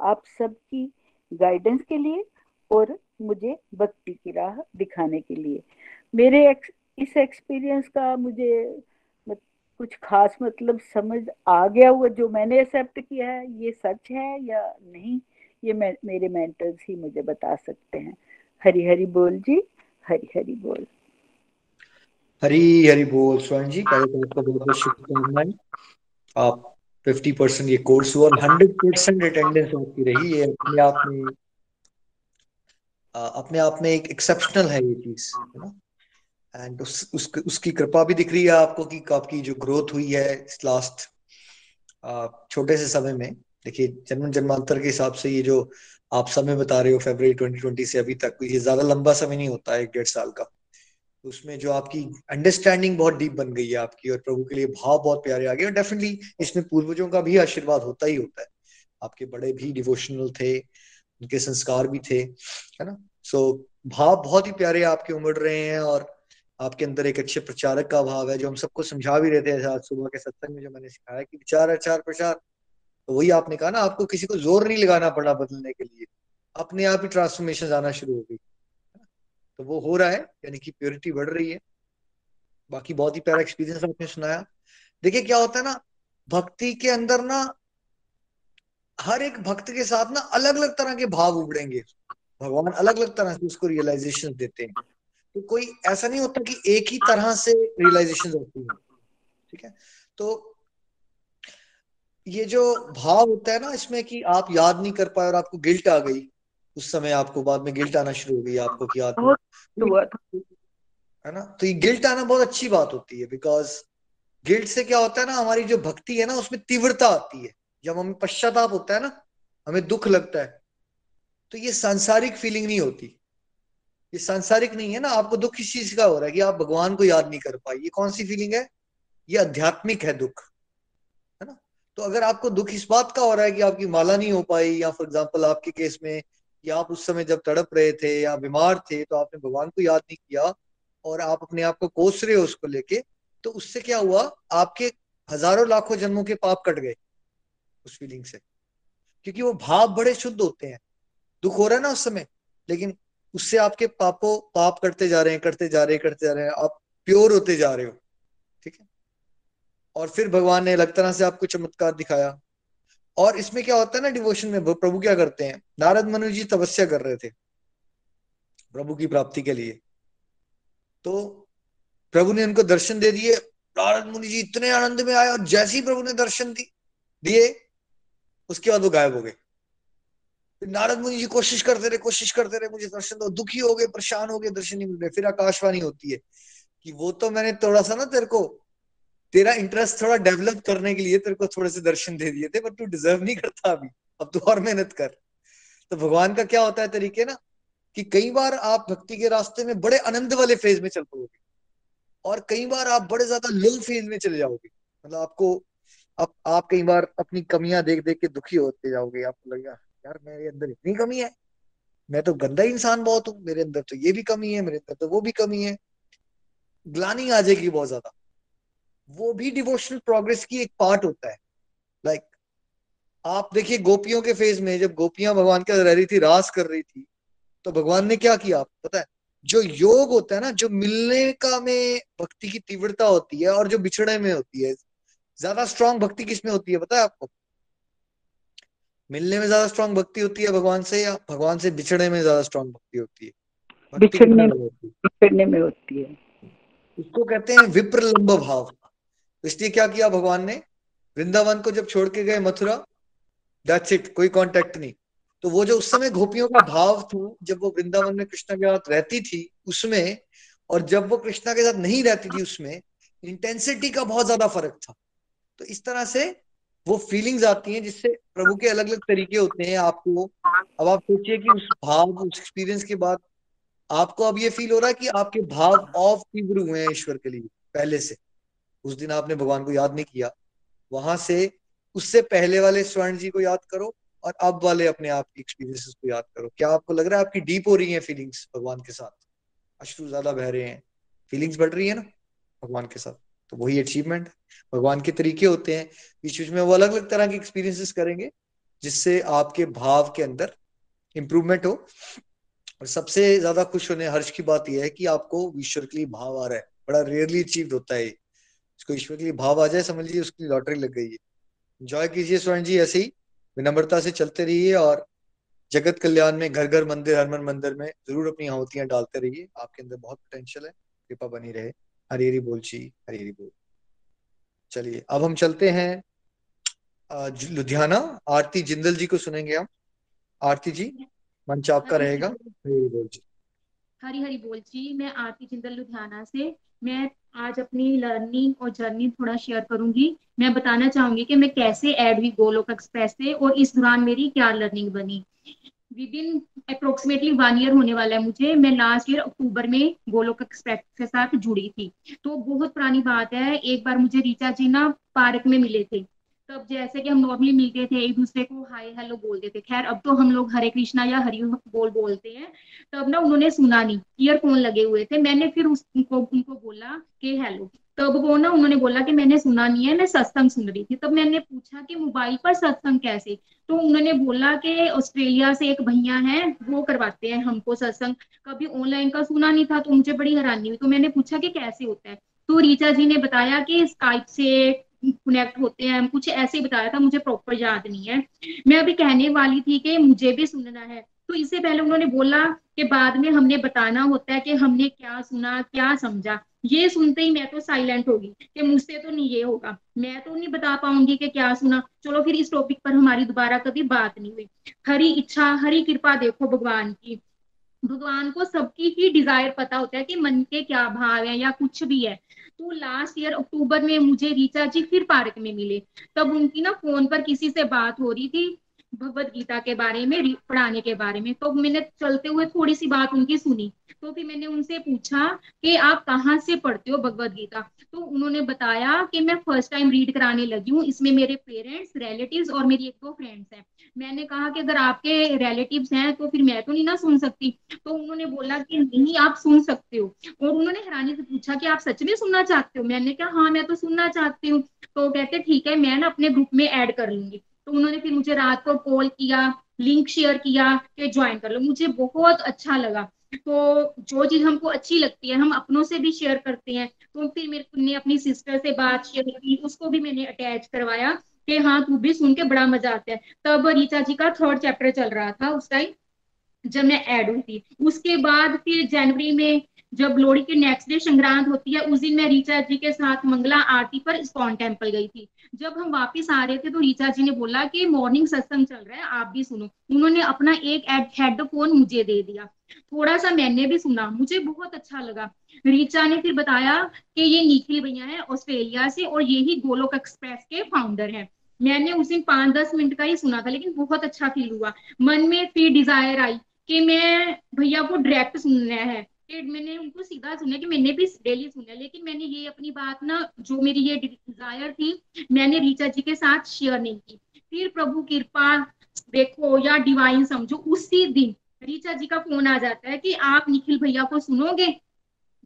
आप सबकी गाइडेंस के लिए और मुझे भक्ति की राह दिखाने के लिए। मेरे एक्स, इस एक्सपीरियंस का मुझे कुछ खास मतलब समझ आ गया हुआ जो मैंने एक्सेप्ट किया है। ये सच है या नहीं? ये मैं मेरे मेंटर्स ही मुझे बता सकते हैं। हरी हरी बोल जी हरी हरी बोल। हरी हरी बोल स्वर्ण जी पहले तो आपका बहुत बहुत शुभकामनाएँ। आप फिफ्टी परसेंट ये कोर्स हुआ हंड्रेड परसेंट अटेंडेंस आपकी रही ये अपने आप में अपने आप में एक एक्सेप्शनल है ये चीज़ है ना? एंड उस, उस उसकी कृपा भी दिख रही है आपको कि आपकी जो ग्रोथ हुई है इस लास्ट छोटे से समय में देखिए, जन्म जन्मांतर के हिसाब से ये जो आप समय बता रहे हो फेबर 2020 से अभी तक, ये ज़्यादा लंबा समय नहीं होता है, एक डेढ़ साल का। उसमें जो आपकी अंडरस्टैंडिंग बहुत डीप बन गई है आपकी और प्रभु के लिए भाव बहुत प्यारे आ गए और डेफिनेटली इसमें पूर्वजों का भी आशीर्वाद होता ही होता है। आपके बड़े भी डिवोशनल थे, उनके संस्कार भी थे, है ना? सो भाव बहुत ही प्यारे आपके उमड़ रहे हैं और आपके अंदर एक अच्छे प्रचारक का भाव है, जो हम सबको समझा भी रहे थे आज सुबह के सत्संग में, जो मैंने सिखाया कि विचार, आचार, प्रचार। तो वही आपने कहा ना, आपको किसी को ज़ोर नहीं लगाना पड़ा बदलने के लिए। अपने आप ही ट्रांसफॉर्मेशन आना शुरू हो गई। तो वो हो रहा है, यानी कि प्योरिटी बढ़ रही है। बाकी बहुत ही प्यारा एक्सपीरियंस आपने सुनाया। देखिए क्या होता है ना, भक्ति के अंदर ना, हर एक भक्त के साथ ना अलग अलग तरह के भाव उबड़ेंगे भगवान अलग अलग तरह से उसको रियलाइजेशन देते हैं। तो कोई ऐसा नहीं होता कि एक ही तरह से रियलाइजेशन होती है। ठीक है? तो ये जो भाव होता है ना इसमें कि आप याद नहीं कर पाए और आपको गिल्ट आ गई। उस समय आपको बाद में गिल्ट आना शुरू हो गई आपको कि याद है ना? तो ये गिल्ट आना बहुत अच्छी बात होती है बिकॉज़ गिल्ट से क्या होता है ना हमारी जो भक्ति है ना उसमें तीव्रता आती है। जब हमें पश्चाताप होता है ना हमें दुख लगता है तो ये सांसारिक फीलिंग नहीं होती। ये सांसारिक नहीं है ना आपको दुख किस चीज़ का हो रहा है कि आप भगवान को याद नहीं कर पाए। ये कौन सी फीलिंग है? ये आध्यात्मिक है दुख। तो अगर आपको दुख इस बात का हो रहा है कि आपकी माला नहीं हो पाई, या फॉर एग्ज़ाम्पल आपके केस में, या आप उस समय जब तड़प रहे थे, या बीमार थे तो आपने भगवान को याद नहीं किया, और आप अपने आप को कोस रहे हो उसको लेके तो उससे क्या हुआ? आपके हज़ारों लाखों जन्मों के पाप कट गए उस फीलिंग से। क्योंकि वो भाव बड़े शुद्ध होते हैं। दुख हो रहा है ना उस समय, लेकिन उससे आपके पापों, पाप करते जा रहे हैं करते जा रहे हैं करते जा रहे हैं, आप प्योर होते जा रहे हो। ठीक है? और फिर भगवान ने अलग तरह से आपको चमत्कार दिखाया। और इसमें क्या होता है ना डिवोशन में प्रभु क्या करते हैं? नारद मनु जी तपस्या कर रहे थे प्रभु की प्राप्ति के लिए। तो प्रभु ने उनको दर्शन दे दिए। नारद मुनि जी इतने आनंद में आए और जैसे ही प्रभु ने दर्शन दी दिए, उसके बाद वो गायब हो गए। नारद मुनि जी कोशिश करते रहे, कोशिश करते रहे, मुझे दर्शन दो। दुखी हो गए, परेशान हो गए, दर्शन नहीं मिल रहे। फिर आकाशवाणी होती है कि वो तो मैंने थोड़ा सा ना तेरे को तेरा इंटरेस्ट थोड़ा डेवलप करने के लिए तेरे को थोड़े से दर्शन दे दिए थे पर तू डिजर्व नहीं करता अभी। अब तू और मेहनत कर। तो भगवान का क्या होता है तरीके ना कि कई बार आप भक्ति के रास्ते में बड़े आनंद वाले फ़ेज़ में चल पाओगे और कई बार आप बड़े ज़्यादा लो फ़ेज़ में चले जाओगे। मतलब आपको आप, आप कई बार अपनी कमियाँ देख देख के दुखी होते जाओगे। आपको लगेगा यार मेरे अंदर इतनी कमी है। मैं तो गंदा इंसान बहुत हूँ मेरे अंदर तो ये भी कमी है मेरे अंदर तो वो भी कमी है। ग्लानी आ जाएगी बहुत ज़्यादा। वो भी डिवोशनल प्रोग्रेस की एक पार्ट होता है। लाइक like, आप देखिए गोपियों के फ़ेज़ में जब गोपियाँ भगवान के रह रही थी रास कर रही थी तो भगवान ने क्या किया? पता है जो योग होता है ना जो मिलने का में भक्ति की तीव्रता होती है और जो बिछड़े में होती है ज़्यादा स्ट्रांग भक्ति किसमें होती है पता है आपको? मिलने में ज़्यादा स्ट्रांग भक्ति होती है भगवान से या भगवान से बिछड़ने में ज़्यादा स्ट्रांग भक्ति होती है? बिछड़ने में होती है? इसको कहते हैं विप्रलंब भाव। इसलिए क्या किया भगवान ने? वृंदावन को जब छोड़ के गए मथुरा दैट्स इट कोई कांटेक्ट नहीं। तो वो जो उस समय गोपियों का भाव था, जब वो वृंदावन में कृष्णा के साथ रहती थी, उसमें, और जब वो कृष्णा के साथ नहीं रहती थी उसमें इंटेंसिटी का बहुत ज़्यादा फ़र्क था। तो इस तरह से वो फीलिंग्स आती हैं, जिससे प्रभु के अलग अलग तरीके होते हैं आपको। अब आप सोचिए कि उस भाव, उस एक्सपीरियंस के बाद आपको अब ये फील हो रहा है कि आपके भाव ऑफ़ तीव्र हुए हैं ईश्वर के लिए, पहले से। उस दिन आपने भगवान को याद नहीं किया। वहाँ से उससे पहले वाले स्वर्ण जी को याद करो और अब वाले अपने आप की एक्सपीरियंसेस को याद करो। क्या आपको लग रहा है आपकी डीप हो रही है फीलिंग्स भगवान के साथ? अश्रु ज़्यादा बह रहे हैं। फीलिंग्स बढ़ रही है ना भगवान के साथ? तो वही अचीवमेंट भगवान के तरीके होते हैं। बीच बीच में वो अलग अलग तरह के एक्सपीरियंसेस करेंगे, जिससे आपके भाव के अंदर इंप्रूवमेंट हो। और सबसे ज़्यादा खुश होने, हर्ष की बात यह है कि आपको ईश्वर के लिए भाव आ रहा है। बड़ा रेयरली अचीव होता है उसको ईश्वर के लिए भाव आ जाए समझ लीजिए उसकी लॉटरी लग गई है। इंजॉय कीजिए स्वर्ण जी ऐसे ही विनम्रता से चलते रहिए और जगत कल्याण में घर घर मंदिर हरमन मंदिर में ज़रूर अपनी आहुतियाँ डालते रहिए। आपके अंदर बहुत पोटेंशियल है कृपा बनी रहे। हरी हरी बोल ची हरी हरी बोल। चलिए अब हम चलते हैं लुधियाना। आरती जिंदल जी को सुनेंगे हम। आरती जी मंच आपका रहेगा। हरी हरी बोल जी। हरी हरी बोल जी मैं आरती जिंदल लुधियाना से। मैं आज अपनी लर्निंग और जर्नी थोड़ा शेयर करूँगी। मैं बताना चाहूँगी कि मैं कैसे एड हुई गोलोक एक्सप्रेस से और इस दौरान मेरी क्या लर्निंग बनी। Within approximately one year होने वाला है मुझे, मैं लास्ट ईयर अक्टूबर में गोलोक एक्सप्रेस के साथ जुड़ी थी। तो बहुत पुरानी बात है, एक बार मुझे रीचा जी ना पार्क में मिले थे। तब जैसे कि हम नॉर्मली मिलते थे, एक दूसरे को हाय हेलो बोलते थे। खैर, अब तो हम लोग हरे कृष्णा या हरि बोल बोलते हैं। तब ना उन्होंने सुना नहीं। ईयरफोन लगे हुए थे। मैंने फिर उसको उनको बोला कि हेलो तब वो ना उन्होंने बोला कि मैंने सुना नहीं है, मैं सत्संग सुन रही थी। तब मैंने पूछा कि मोबाइल पर सत्संग कैसे? तो उन्होंने बोला कि ऑस्ट्रेलिया से एक भैया है, वो करवाते हैं हमको सत्संग। कभी ऑनलाइन का सुना नहीं था तो मुझे बड़ी हैरानी हुई। तो मैंने पूछा कि कैसे होता है? तो रीचा जी ने बताया कि स्काइप से कनेक्ट होते हैं। कुछ ऐसे ही बताया था, मुझे प्रॉपर याद नहीं है। मैं अभी कहने वाली थी कि मुझे भी सुनना है। तो इससे पहले उन्होंने बोला कि बाद में हमने बताना होता है कि हमने क्या सुना, क्या समझा। ये सुनते ही मैं तो साइलेंट होगी कि मुझसे तो नहीं ये होगा। मैं तो नहीं बता पाऊँगी कि क्या सुना। चलो फिर इस टॉपिक पर हमारी दोबारा कभी बात नहीं हुई। हरी इच्छा, हरी कृपा देखो भगवान की। भगवान को सबकी ही डिज़ायर पता होता है कि मन के क्या भाव है या कुछ भी है। तो लास्ट ईयर अक्टूबर में मुझे रीचा जी फिर पार्क में मिले। तब उनकी ना फ़ोन पर किसी से बात हो रही थी। भगवत गीता के बारे में पढ़ाने के बारे में। तो मैंने चलते हुए थोड़ी सी बात उनकी सुनी। तो फिर मैंने उनसे पूछा कि आप कहाँ से पढ़ते हो भगवत गीता? तो उन्होंने बताया कि मैं फ़र्स्ट टाइम रीड कराने लगी हूँ। इसमें मेरे पेरेंट्स रिलेटिव्स और मेरी एक दो फ्रेंड्स हैं। मैंने कहा कि अगर आपके रिलेटिव्स हैं तो फिर मैं तो नहीं ना सुन सकती। तो उन्होंने बोला कि नहीं, आप सुन सकते हो। और उन्होंने हैरानी से पूछा कि आप सच में सुनना चाहते हो? मैंने कहा हाँ मैं तो सुनना चाहती हूँ। तो कहते, ठीक है, मैं ना अपने ग्रुप में ऐड कर लूँगी। तो उन्होंने फिर मुझे रात को कॉल किया लिंक शेयर किया कि ज्वाइन कर लो। मुझे बहुत अच्छा लगा। तो जो चीज़ हमको अच्छी लगती है, हम अपनों से भी शेयर करते हैं। तो फिर मेरे ने अपनी सिस्टर से बात शेयर की, उसको भी मैंने अटैच करवाया कि हाँ तू भी सुन के बड़ा मज़ा आता है। तब रीचा जी का थर्ड चैप्टर चल रहा था उस टाइम जब मैं ऐड हुई थी। उसके बाद फिर जनवरी में जब लोहड़ी के नेक्स्ट डे संक्रांत होती है, उस दिन मैं रीचा जी के साथ मंगला आरती पर स्कॉन टेंपल गई थी। जब हम वापस आ रहे थे तो रीचा जी ने बोला कि मॉर्निंग सत्संग चल रहा है, आप भी सुनो। उन्होंने अपना एक हेडफोन मुझे दे दिया। थोड़ा सा मैंने भी सुना, मुझे बहुत अच्छा लगा। रीचा ने फिर बताया कि ये निखिल भैया है, ऑस्ट्रेलिया से, और ये ही गोलोक एक्सप्रेस के फाउंडर है। मैंने उस दिन पाँच दस मिनट का ही सुना था, लेकिन बहुत अच्छा फील हुआ। मन में फिर डिज़ायर आई कि मैं भैया को डायरेक्ट सुनना है। मैंने उनको सीधा सुना कि मैंने भी डेली सुना, लेकिन मैंने ये अपनी बात ना, जो मेरी ये डिज़ायर थी, मैंने रीचा जी के साथ शेयर नहीं की। फिर प्रभु कृपा देखो या डिवाइन समझो, उसी दिन रीचा जी का फ़ोन आ जाता है कि आप निखिल भैया को सुनोगे?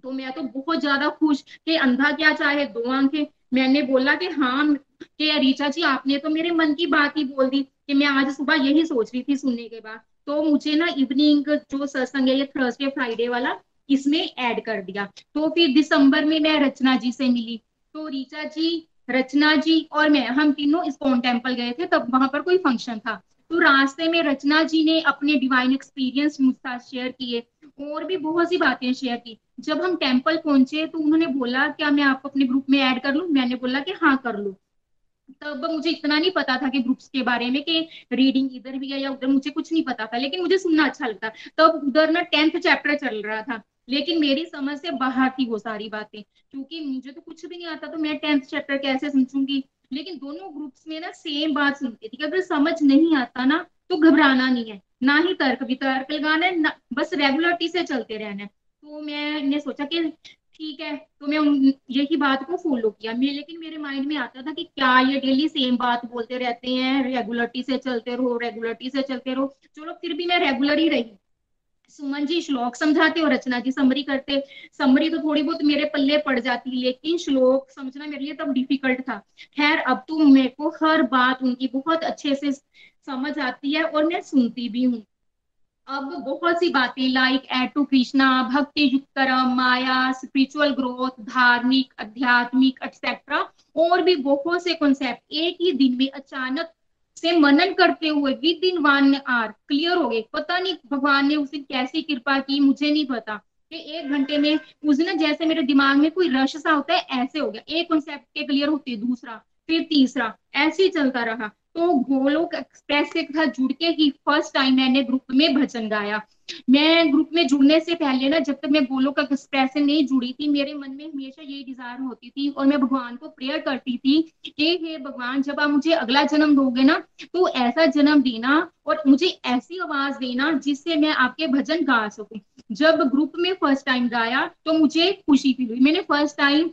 तो मैं तो बहुत ज़्यादा खुश कि अंधा क्या चाहे, दो आँखें। मैंने बोला कि हाँ कि रीचा जी, आपने तो मेरे मन की बात ही बोल दी कि मैं आज सुबह यही सोच रही थी सुनने के बाद। तो मुझे ना इवनिंग जो सत्संग है, ये थर्सडे फ्राइडे वाला इसमें ऐड कर दिया। तो फिर दिसंबर में मैं रचना जी से मिली। तो रीचा जी, रचना जी और मैं, हम तीनों स्पोन टेंपल गए थे, तब वहाँ पर कोई फ़ंक्शन था। तो रास्ते में रचना जी ने अपने डिवाइन एक्सपीरियंस मुझ साथ शेयर किए और भी बहुत सी बातें शेयर की। जब हम टेंपल पहुँचे तो उन्होंने बोला, क्या मैं आपको अपने ग्रुप में ऐड कर लूँ? मैंने बोला कि हाँ कर लो। तब मुझे इतना नहीं पता था कि ग्रुप्स के बारे में, कि रीडिंग इधर भी है या उधर, मुझे कुछ नहीं पता था, लेकिन मुझे सुनना अच्छा लगता। तब उधर ना टेंथ चैप्टर चल रहा था। लेकिन मेरी समझ से बाहर थी वो सारी बातें, क्योंकि मुझे तो कुछ भी नहीं आता तो मैं टेंथ चैप्टर कैसे समझूँगी? लेकिन दोनों ग्रुप्स में ना सेम बात सुनती थी अगर समझ नहीं आता ना तो घबराना नहीं है, ना ही तर्क भी, तर्क लगाना है, ना, बस रेगुलरिटी से चलते रहना है। तो मैंने सोचा कि ठीक है तो मैं यही बात को फॉलो किया। मैं, लेकिन मेरे माइंड में आता था कि क्या ये डेली सेम बात बोलते रहते हैं रेगुलरिटी से चलते रहो रेगुलरिटी से चलते रहो। चलो, फिर भी मैं रेगुलर ही रही। सुमन जी, श्लोक समझाते और रचना जी समरी करते। समरी तो थोड़ी बहुत मेरे पल्ले पड़ जाती, लेकिन श्लोक समझना मेरे लिए तब डिफ़िकल्ट था। खैर, अब तो मेरे को हर बात उनकी बहुत अच्छे से समझ आती है और मैं सुनती भी हूँ। अब बहुत सी बातें लाइक एड टू कृष्णा भक्ति युक्त माया स्पिरिचुअल ग्रोथ धार्मिक, आध्यात्मिक एक्सेट्रा और भी बहुत से कॉन्सेप्ट एक ही दिन में अचानक से मनन करते हुए within one are clear हो गए। पता नहीं भगवान ने उसे कैसी कृपा की, मुझे नहीं पता। कि एक घंटे में, उस दिन जैसे मेरे दिमाग में कोई रश सा होता है, ऐसे हो गया। एक कॉन्सेप्ट के क्लियर होती है दूसरा, फिर तीसरा, ऐसे ही चलता रहा। तो गोलोक एक्सप्रेस के साथ जुड़ के ही फ़र्स्ट टाइम मैंने ग्रुप में भजन गाया। मैं ग्रुप में जुड़ने से पहले ना, जब तक मैं गोलोक एक्सप्रेस से नहीं जुड़ी थी, मेरे मन में हमेशा यही डिज़ायर होती थी और मैं भगवान को प्रेयर करती थी कि, हे भगवान, जब आप मुझे अगला जन्म दोगे ना तो ऐसा जन्म देना और मुझे ऐसी आवाज़ देना जिससे मैं आपके भजन गा सकूँ। जब ग्रुप में फ़र्स्ट टाइम गाया तो मुझे खुशी फील हुई। मैंने फ़र्स्ट टाइम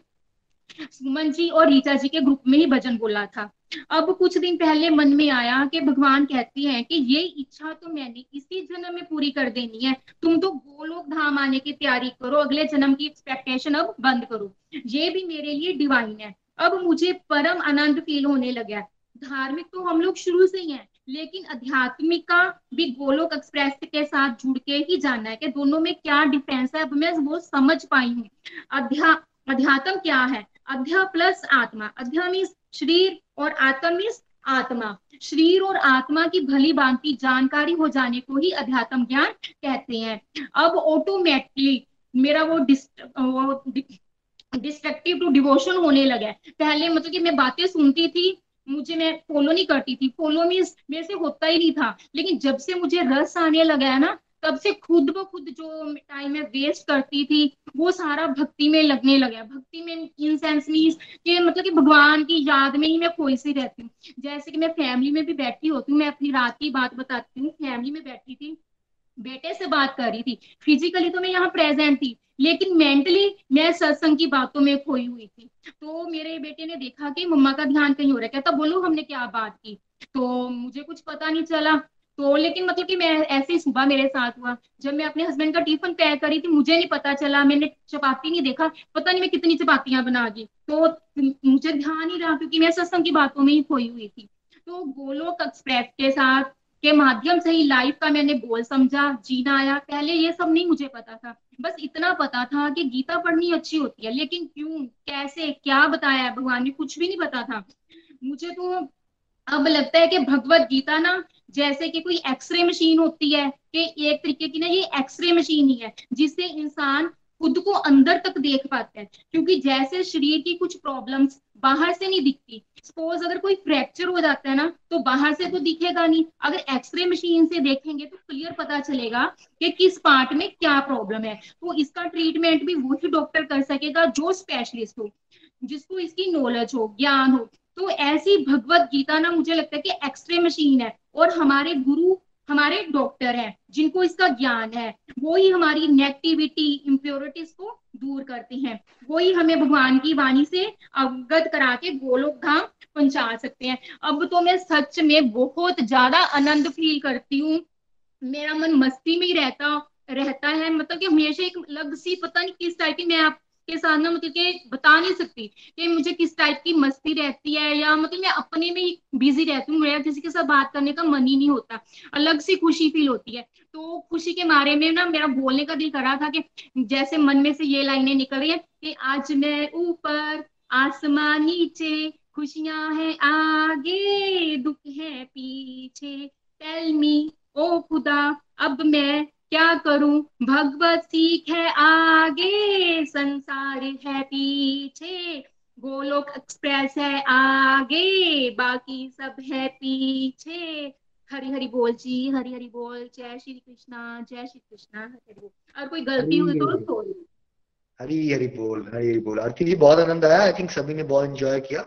सुमन जी और रीता जी के ग्रुप में ही भजन बोला था। अब कुछ दिन पहले मन में आया कि भगवान कहते हैं कि ये इच्छा तो मैंने इसी जन्म में पूरी कर देनी है। तुम तो गोलोक धाम आने की तैयारी करो, अगले जन्म की एक्सपेक्टेशन अब बंद करो। ये भी मेरे लिए डिवाइन है। अब मुझे परम आनंद फील होने लगा धार्मिक तो हम लोग शुरू से ही हैं, लेकिन आध्यात्मिक का भी गोलोक एक्सप्रेस के साथ जुड़ के ही जानना है कि दोनों में क्या डिफरेंस है, अब मैं वो समझ पाई हूँ। अध्या, अध्यात्म क्या है? अध्या प्लस आत्मा। अध्या मीन्स शरीर और आत्मा मीन्स आत्मा। शरीर और आत्मा की भली भांति जानकारी हो जाने को ही अध्यात्म ज्ञान कहते हैं। अब ऑटोमेटिकली मेरा वो डिस्ट्रक्टिव टू डिवोशन होने लगा पहले मतलब कि मैं बातें सुनती थी, मुझे मैं फॉलो नहीं करती थी। फॉलो मीन्स मेरे से होता ही नहीं था। लेकिन जब से मुझे रस आने लगा है ना तब से खुद ब खुद जो टाइम मैं वेस्ट करती थी, वो सारा भक्ति में लगने लगा। भक्ति में इन सेंस मीन्स कि मतलब कि भगवान की याद में ही मैं खोई सी रहती हूँ। जैसे कि मैं फैमिली में भी बैठी होती हूँ, मैं अपनी रात की बात बताती हूँ। फैमिली में बैठी थी, बेटे से बात कर रही थी। फिजिकली तो मैं यहाँ प्रेजेंट थी, लेकिन मेंटली मैं सत्संग की बातों में खोई हुई थी। तो मेरे बेटे ने देखा कि मम्मा का ध्यान कहीं हो रहा है। कहता, बोलो हमने क्या बात की? तो मुझे कुछ पता नहीं चला। तो लेकिन मतलब कि मैं ऐसे ही सुबह मेरे साथ हुआ। जब मैं अपने हस्बैंड का टिफ़िन पैक करी थी, मुझे नहीं पता चला, मैंने चपाती नहीं देखा, पता नहीं मैं कितनी चपातियाँ बना दी। तो मुझे ध्यान ही रहा क्योंकि मैं सत्संग की बातों में ही खोई हुई थी। तो गोलोक एक्सप्रेस के साथ, के माध्यम से ही लाइफ का मैंने गोल समझा, जीना आया। पहले ये सब नहीं मुझे पता था। बस इतना पता था कि गीता पढ़नी अच्छी होती है, लेकिन क्यों, कैसे, क्या बताया भगवान ने, कुछ भी नहीं पता था। मुझे तो अब लगता है कि भगवत गीता ना जैसे कि कोई एक्सरे मशीन होती है, कि एक तरीके की ना ये एक्सरे मशीन ही है, जिससे इंसान खुद को अंदर तक देख पाता है। क्योंकि जैसे शरीर की कुछ प्रॉब्लम्स बाहर से नहीं दिखती सपोज़ अगर कोई फ्रैक्चर हो जाता है ना तो बाहर से तो दिखेगा नहीं। अगर एक्सरे मशीन से देखेंगे तो क्लियर पता चलेगा कि किस पार्ट में क्या प्रॉब्लम है। तो इसका ट्रीटमेंट भी वही डॉक्टर कर सकेगा जो स्पेशलिस्ट हो, जिसको इसकी नॉलेज हो, ज्ञान हो। तो ऐसी भगवत गीता ना मुझे लगता है कि एक्सरे मशीन है और हमारे गुरु, हमारे डॉक्टर हैं, जिनको इसका ज्ञान है, वो ही हमारी नेगेटिविटी इम्प्योरिटीज को दूर करते हैं। वो ही हमें भगवान की वाणी से अवगत करा के गोलोक धाम पहुँचा सकते हैं। अब तो मैं सच में बहुत ज़्यादा आनंद फील करती हूँ। मेरा मन मस्ती में ही रहता रहता है। मतलब कि हमेशा एक अलग सी, पता नहीं किस टाइप की मैं आप के साथ ना मतलब कि बता नहीं सकती कि मुझे किस टाइप की मस्ती रहती है या मतलब मैं अपने में ही बिज़ी रहती हूँ, मेरा किसी के साथ बात करने का मन ही नहीं होता। अलग सी खुशी फील होती है। तो खुशी के मारे में ना मेरा बोलने का दिल कर था कि जैसे मन में से ये लाइनें निकल रही है कि आज मैं ऊपर, आसमान नीचे, खुशियाँ हैं आगे, दुख है पीछे टेल मी ओ खुदा, अब मैं क्या करूँ? भगवत सीख है आगे संसार है पीछे। गोलोक एक्सप्रेस है आगे बाकी सब है पीछे। हरी हरी बोल जी हरी हरी बोल। जय श्री कृष्णा जय श्री कृष्णा हरी बोल। और कोई गलती हुई तो सॉरी हरी हरी बोल हरी हरी बोल। आरती जी बहुत आनंद आया। आई थिंक सभी ने बहुत एंजॉय किया।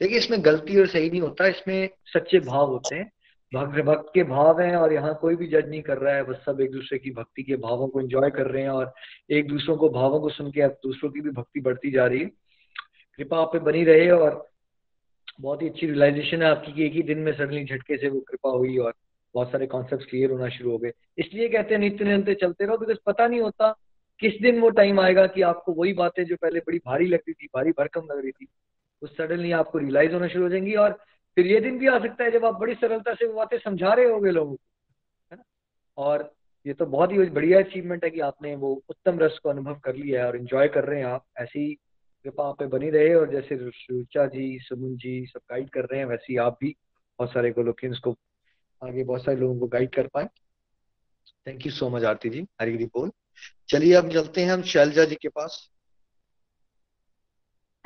देखिए इसमें गलती और सही नहीं होता। इसमें सच्चे भाव होते हैं। भक्त भक्त के भाव हैं और यहाँ कोई भी जज नहीं कर रहा है। बस सब एक दूसरे की भक्ति के भावों को एंजॉय कर रहे हैं और एक दूसरों को भावों को सुन के दूसरों की भी भक्ति बढ़ती जा रही है। कृपा आप पे बनी रहे और बहुत ही अच्छी रियलाइजेशन है आपकी कि एक ही दिन में सडनली झटके से वो कृपा हुई और बहुत सारे कॉन्सेप्ट क्लियर होना शुरू हो गए। इसलिए कहते हैं, नित्य निरंतर चलते रहो बिकॉज़ पता नहीं होता किस दिन वो टाइम आएगा कि आपको वही बातें जो पहले बड़ी भारी लगती थी, भारी भरकम लग रही थी, वो सडनली आपको रियलाइज़ होना शुरू हो जाएँगी और फिर ये दिन भी आ सकता है जब आप बड़ी सरलता से वो बातें समझा रहे होंगे लोगों को, है ना? और ये तो बहुत ही बढ़िया अचीवमेंट है कि आपने वो उत्तम रस को अनुभव कर लिया है और एंजॉय कर रहे हैं आप। ऐसी कृपा आप पे बनी रहे और जैसे रुचा जी, सुमन जी सब गाइड कर रहे हैं, वैसे ही आप भी बहुत सारे गोलोकियंस को आगे बहुत सारे लोगों को गाइड कर पाए। Thank you so much Aarti ji. Hari Hari बोल। चलिए अब चलते हैं हम शैलजा जी के पास।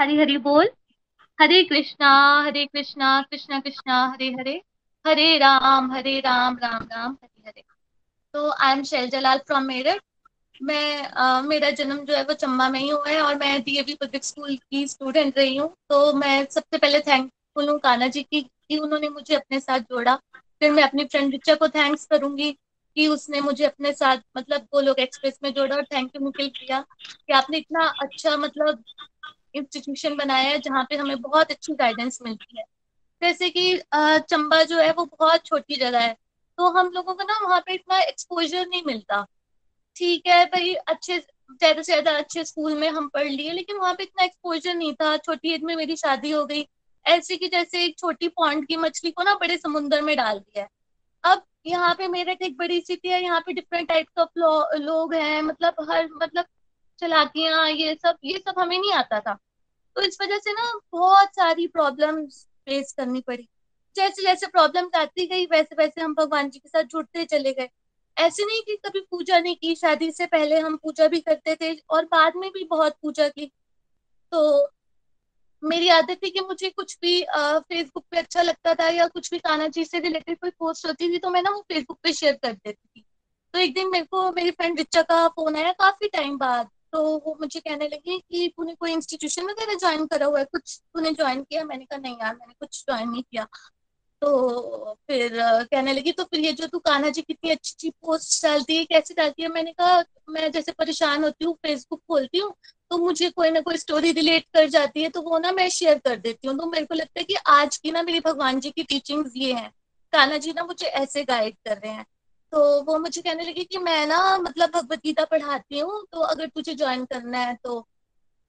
हरी हरी बोल। हरे कृष्णा हरे कृष्णा कृष्णा कृष्णा हरे हरे। हरे राम हरे राम राम राम हरे हरे। तो I am Shail Jalal from Meerut मैं uh, मेरा जन्म जो है वो चंबा में ही हुआ है और मैं डीएवी पब्लिक स्कूल की स्टूडेंट रही हूँ। तो मैं सबसे पहले थैंकफुल हूँ काना जी की कि उन्होंने मुझे अपने साथ जोड़ा। फिर मैं अपनी फ्रेंड रिचा को थैंक्स करूँगी कि उसने मुझे अपने साथ मतलब वो लोग एक्सप्रेस में जोड़ा और थैंक यू निखिल किया। कि आपने इतना अच्छा मतलब इंस्टीट्यूशन बनाया है, जहाँ पे हमें बहुत अच्छी गाइडेंस मिलती है। जैसे कि चंबा जो है, वो बहुत छोटी जगह है। तो हम लोगों को ना, वहाँ पे इतना एक्सपोजर नहीं मिलता। ठीक है, भाई, अच्छे, ज़्यादा से ज़्यादा अच्छे स्कूल में हम पढ़ लिए, लेकिन वहाँ पे इतना एक्सपोजर नहीं था। छोटी एज में मेरी शादी हो गई। ऐसे कि जैसे एक छोटी पॉन्ड की मछली को ना बड़े समुन्द्र में डाल दिया है। अब यहाँ पे मेरठ एक बड़ी सिटी है, यहाँ पे डिफरेंट टाइप ऑफ़ लोग हैं मतलब हर मतलब चलाकियाँ ये सब ये सब हमें नहीं आता था। तो इस वजह से ना बहुत सारी प्रॉब्लम्स फेस करनी पड़ी। जैसे जैसे प्रॉब्लम्स आती गई, वैसे वैसे हम भगवान जी के साथ जुड़ते चले गए। ऐसे नहीं कि कभी पूजा नहीं की, शादी से पहले हम पूजा भी करते थे और बाद में भी बहुत पूजा की। तो मेरी आदत थी कि मुझे कुछ भी फेसबुक पे अच्छा लगता था या कुछ भी काना जी से रिलेटेड कोई पोस्ट होती थी तो मैं ना वो फेसबुक पे शेयर कर देती थी। तो एक दिन मेरे को मेरी फ्रेंड रिचा का फ़ोन आया काफ़ी टाइम बाद। तो वो मुझे कहने लगी कि तूने कोई इंस्टीट्यूशन वगैरह ज्वाइन करा हुआ है? कुछ तूने ज्वाइन किया? मैंने कहा, नहीं यार, मैंने कुछ ज्वाइन नहीं किया। तो फिर कहने लगी तो फिर ये जो तू कान्हा जी कितनी अच्छी अच्छी पोस्ट डालती है, कैसे डालती है? मैंने कहा, मैं जैसे परेशान होती हूँ फेसबुक खोलती हूँ तो मुझे कोई ना कोई स्टोरी रिलेट कर जाती है तो वो ना मैं शेयर कर देती हूँ। तो मेरे को लगता है कि आज की ना मेरी भगवान जी की टीचिंग्स ये हैं। कान्हा जी ना मुझे ऐसे गाइड कर रहे हैं। तो वो मुझे कहने लगी कि मैं ना मतलब भगवत गीता पढ़ाती हूँ तो अगर तुझे ज्वाइन करना है तो।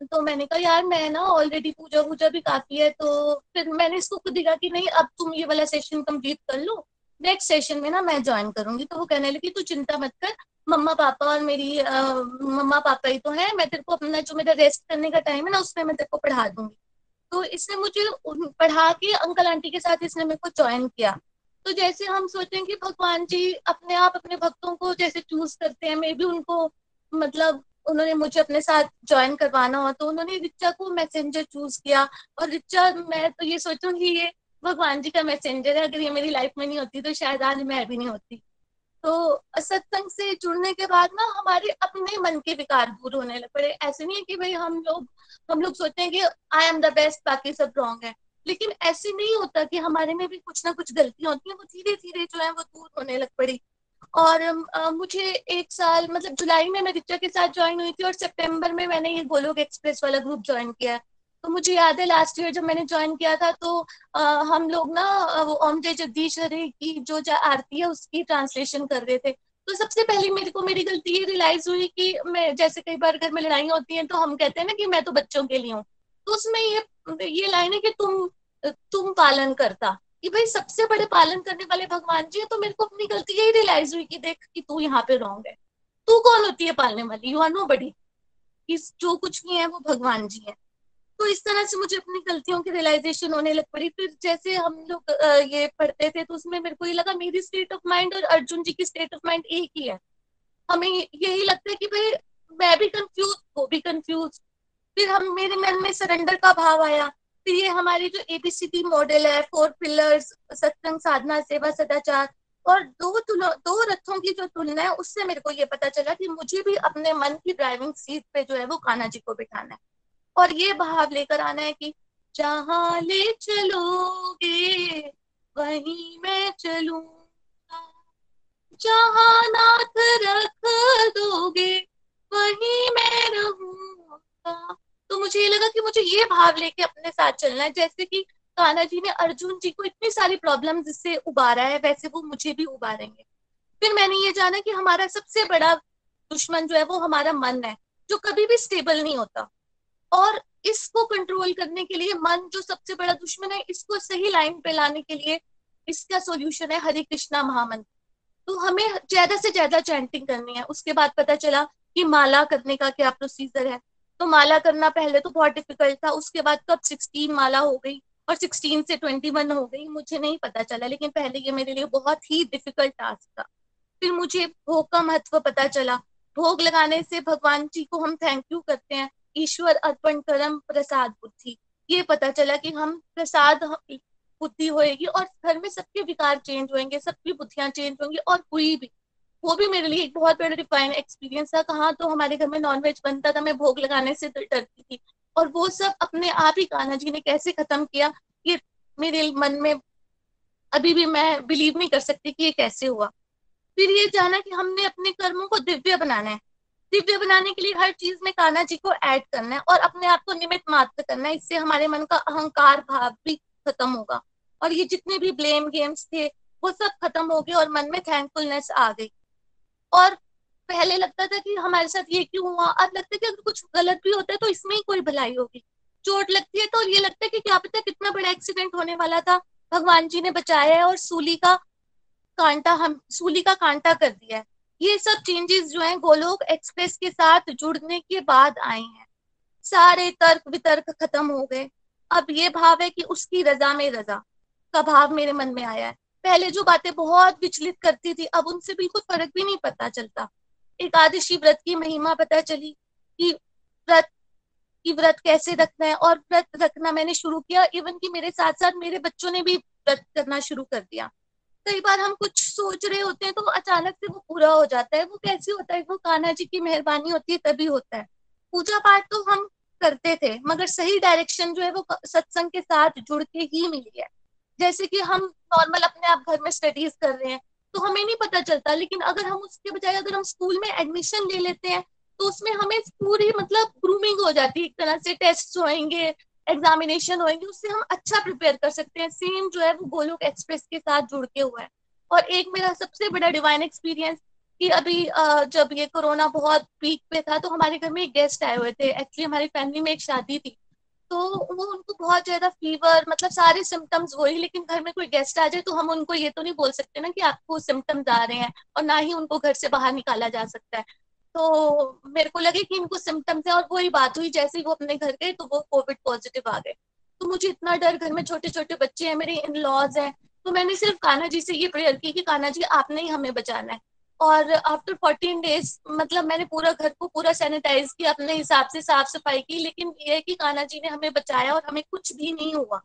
तो मैंने कहा, यार, मैं ना ऑलरेडी पूजा वूजा भी काफ़ी है तो फिर मैंने इसको खुद दिखा कि नहीं, अब तुम ये वाला सेशन कंप्लीट कर लो नेक्स्ट सेशन में ना मैं ज्वाइन करूँगी। तो वो कहने लगी, तू चिंता मत कर मम्मा पापा और मेरी मम्मा पापा ही तो है, मैं तेरे को अपना जो मेरा रेस्ट करने का टाइम है ना, उसमें मैं तेरे को पढ़ा दूँगी। तो इसने मुझे पढ़ा के अंकल आंटी के साथ इसने मेरे को ज्वाइन किया। तो जैसे हम सोचें कि भगवान जी अपने आप अपने भक्तों को जैसे चूज़ करते हैं मे भी उनको मतलब उन्होंने मुझे अपने साथ ज्वाइन करवाना हो तो उन्होंने रिचा को मैसेंजर चूज़ किया। और रिचा, मैं तो ये सोचूँगी ये भगवान जी का मैसेंजर है, अगर ये मेरी लाइफ में नहीं होती तो शायद आज मैं भी नहीं होती। तो सत्संग से जुड़ने के बाद ना हमारे अपने मन के विकार दूर होने लग पड़े। ऐसे नहीं है कि भाई हम लोग हम लोग सोचते हैं कि आई एम द बेस्ट बाकी सब रॉन्ग है। लेकिन ऐसे नहीं होता कि हमारे में भी कुछ ना कुछ गलतियाँ होती हैं वो धीरे धीरे जो है वो दूर होने लग पड़ी। और आ, मुझे एक साल मतलब जुलाई में मैं रिचा के साथ ज्वाइन हुई थी और सितंबर में मैंने ये गोलोक एक्सप्रेस वाला ग्रुप ज्वाइन किया तो मुझे याद है लास्ट ईयर जब मैंने ज्वाइन किया था तो आ, हम लोग ना वो ओम जय जगदीश हरे की जो आरती है उसकी ट्रांसलेशन कर रहे थे। तो सबसे पहले मेरे को मेरी गलती ये रियलाइज़ हुई कि मैं जैसे कई बार घर में लड़ाई होती है तो हम कहते हैं ना कि मैं तो बच्चों के लिए हूँ। तो उसमें ये ये लाइन है कि तुम तुम पालन करता। कि भाई सबसे बड़े पालन करने वाले भगवान जी है तो मेरे को अपनी गलती यही रियलाइज़ हुई कि देख कि तू यहाँ पे रॉन्ग है। तू कौन होती है पालने वाली? यू आर नो बड़ी जो कुछ भी है, वो भगवान जी है। तो इस तरह से मुझे अपनी गलतियों की रियलाइजेशन होने लग पड़ी। फिर जैसे हम लोग ये पढ़ते थे तो उसमें मेरे को ये लगा, मेरी स्टेट ऑफ़ माइंड और अर्जुन जी की स्टेट ऑफ़ माइंड एक ही है। हमें यही लगता है कि भाई मैं भी कंफ्यूज वो भी कंफ्यूज फिर हम, मेरे मन में सरेंडर का भाव आया। फिर ये हमारी जो एबीसीडी मॉडल है फोर पिलर्स सत्संग, साधना, सेवा, सदाचार और दो दो रथों की जो तुलना है, उससे मेरे को ये पता चला कि मुझे भी अपने मन की ड्राइविंग सीट पे जो है, वो कान्हा जी को बिठाना है। और ये भाव लेकर आना है कि जहाँ ले चलोगे, वहीं मैं चलूँगा। जहाँ नाथ रख मुझे ये भाव लेके अपने साथ चलना है, जैसे कि कान्हा जी ने अर्जुन जी को इतनी सारी प्रॉब्लम जिससे उबारा है, वैसे वो मुझे भी उबारेंगे। फिर मैंने ये जाना कि हमारा सबसे बड़ा दुश्मन जो है वो हमारा मन है, जो कभी भी स्टेबल नहीं होता। और इसको कंट्रोल करने के लिए मन जो सबसे बड़ा दुश्मन है, इसको सही लाइन पे लाने के लिए इसका सॉल्यूशन है हरे कृष्णा महामंत्र। तो हमें ज़्यादा से ज़्यादा चैंटिंग करनी है। उसके बाद पता चला कि माला करने का क्या प्रोसीजर है। तो माला करना पहले तो बहुत डिफ़िकल्ट था, उसके बाद कब सिक्सटीन माला हो गई और सिक्सटीन से ट्वेंटी वन हो गई, मुझे नहीं पता चला, लेकिन पहले ये मेरे लिए बहुत ही डिफ़िकल्ट टास्क था। फिर मुझे भोग का महत्व पता चला। भोग लगाने से भगवान जी को हम थैंक यू करते हैं। ईश्वर अर्पण करम प्रसाद बुद्धि। ये पता चला कि हम प्रसाद बुद्धि होएगी और घर में सबके विकार चेंज होंगे सबकी बुद्धियाँ चेंज होंगी और कोई भी वो भी मेरे लिए एक बहुत बड़ा डिफाइन एक्सपीरियंस था। कहाँ तो हमारे घर में नॉनवेज बनता था, मैं भोग लगाने से डरती थी। और वो सब अपने आप ही कान्हा जी ने कैसे खत्म किया ये मेरे मन में अभी भी मैं बिलीव नहीं कर सकती कि ये कैसे हुआ। फिर ये जाना कि हमने अपने कर्मों को दिव्य बनाना है। दिव्य बनाने के लिए हर चीज़ में कान्हा जी को ऐड करना है और अपने आप को निमित मात्र करना है। इससे हमारे मन का अहंकार भाव भी खत्म होगा। और ये जितने भी ब्लेम गेम्स थे, वो सब खत्म हो गए और मन में थैंकफुलनेस आ गई। और पहले लगता था कि हमारे साथ ये क्यों हुआ? अब लगता है कि अगर कुछ गलत भी होता है तो इसमें ही कोई भलाई होगी। चोट लगती है तो ये लगता है कि क्या पता कितना बड़ा एक्सीडेंट होने वाला था। भगवान जी ने बचाया है और सूली का कांटा हम, सूली का कांटा कर दिया है। ये सब चेंजेस जो हैं गोलोक एक्सप्रेस के साथ जुड़ने के बाद आए हैं। सारे तर्क वितर्क खत्म हो गए। अब ये भाव है कि उसकी रजा में रजा। का भाव मेरे मन में आया है। पहले जो बातें बहुत विचलित करती थी, अब उनसे बिल्कुल फ़र्क भी नहीं पता चलता। एकादशी व्रत की महिमा पता चली कि व्रत, की व्रत कैसे रखना है और व्रत रखना मैंने शुरू किया, इवन कि मेरे साथ साथ मेरे बच्चों ने भी व्रत करना शुरू कर दिया। कई बार हम कुछ सोच रहे होते हैं तो अचानक से वो पूरा हो जाता है, वो कैसे होता है? वो कान्हा जी की मेहरबानी होती है तभी होता है। पूजा पाठ तो हम करते थे, मगर सही डायरेक्शन जो है वो सत्संग के साथ जुड़ के ही मिली है। जैसे कि हम नॉर्मल अपने आप घर में स्टडीज़ कर रहे हैं तो हमें नहीं पता चलता, लेकिन अगर हम उसके बजाय अगर हम स्कूल में एडमिशन ले लेते हैं तो उसमें हमें पूरी मतलब ग्रूमिंग हो जाती है, एक तरह से टेस्ट होएँगे एग्जामिनेशन होएँगे, उससे हम अच्छा प्रिपेयर कर सकते हैं। सेम जो है, वो गोलोक एक्सप्रेस के साथ जुड़ के हुआ है। और एक मेरा सबसे बड़ा डिवाइन एक्सपीरियंस कि अभी जब ये कोरोना बहुत पीक पे था तो हमारे घर में एक गेस्ट आए हुए थे। एक्चुअली हमारी फैमिली में एक शादी थी। तो वो उनको बहुत ज़्यादा फीवर मतलब सारे सिम्टम्स वही लेकिन घर में कोई गेस्ट आ जाए तो हम उनको ये तो नहीं बोल सकते ना कि आपको सिम्टम्स आ रहे हैं और ना ही उनको घर से बाहर निकाला जा सकता है। तो मेरे को लगे कि इनको सिम्टम्स है और वही बात हुई, जैसे ही वो अपने घर गए तो वो कोविड पॉजिटिव आ गए। तो मुझे इतना डर, घर में छोटे छोटे बच्चे हैं, मेरे इन लॉज हैं तो मैंने सिर्फ़ कान्हा जी से ये प्रेयर की कि कान्हा जी, आपने ही हमें बचाना है। और आफ्टर फोर्टीन डेज़ मतलब मैंने पूरा घर को पूरा सैनिटाइज किया, अपने हिसाब से साफ़ सफ़ाई की, लेकिन ये है कि कान्हा जी ने हमें बचाया और हमें कुछ भी नहीं हुआ।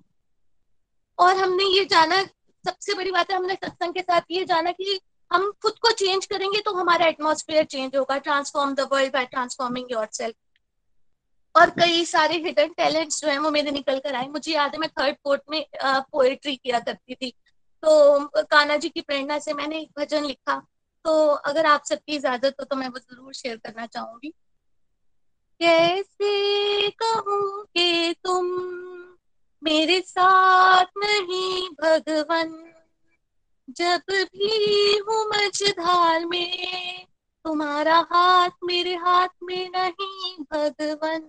और हमने ये जाना, सबसे बड़ी बात है हमने सत्संग के साथ ये जाना कि हम खुद को चेंज करेंगे तो हमारा एटमोसफेयर चेंज होगा। Transform the world by transforming your self और कई सारे हिडन टैलेंट्स जो है वो मेरे निकल कर आए। मुझे याद है मैं थर्ड कोर्ट में पोएट्री किया करती थी। तो कान्हा जी की प्रेरणा से मैंने एक भजन लिखा। तो अगर आप सबकी इजाज़त हो तो मैं वो ज़रूर शेयर करना चाहूँगी। कैसे कहूँ कि तुम, मेरे साथ नहीं भगवन। जब भी हूँ मझधार में, तुम्हारा हाथ मेरे हाथ में नहीं भगवन।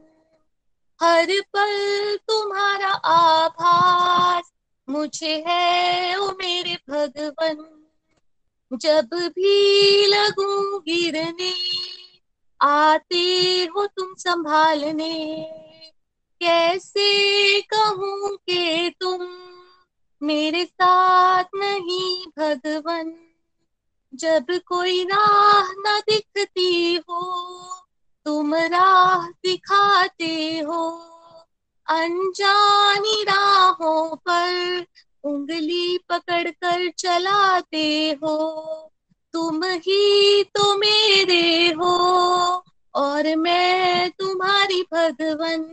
हर पल तुम्हारा आभास, मुझे है ओ मेरे भगवन। जब भी लगू गिरने आते हो तुम संभालने। कैसे कहूँ के तुम मेरे साथ नहीं भगवन? जब कोई राह न दिखती हो, तुम राह दिखाते हो। अनजानी राहों पर उंगली पकड़ कर चलाते हो। तुम ही तो मेरे हो, और मैं तुम्हारी भगवन।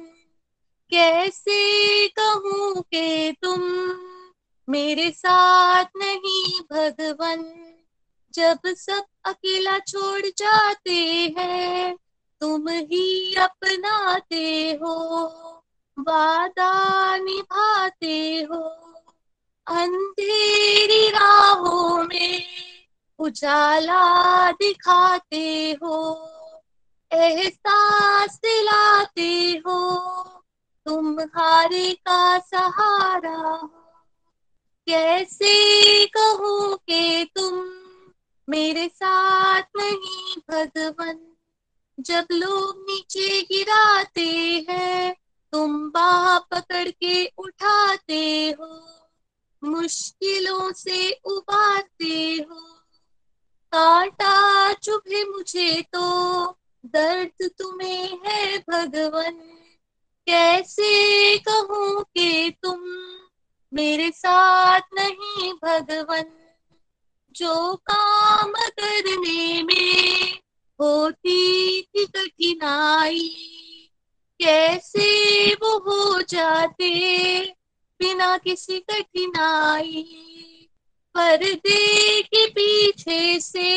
कैसे कहूँ के तुम मेरे साथ नहीं भगवन? जब सब अकेला छोड़ जाते हैं, तुम ही अपनाते हो, वादा निभाते हो। अंधेरी राहों में उजाला दिखाते हो, एहसास दिलाते हो तुम हारे का सहारा हो। कैसे कहूँ के तुम मेरे साथ नहीं भगवन, जब लोग नीचे गिराते हैं, तुम बाह पकड़ के उठाते हो। मुश्किलों से उबारते हो। काटा चुभे मुझे तो दर्द तुम्हें है भगवन। कैसे कहूँ के तुम मेरे साथ नहीं भगवन? जो काम करने में होती थी कठिनाई, कैसे वो हो जाते? बिना किसी कठिनाई, पर्दे के पीछे से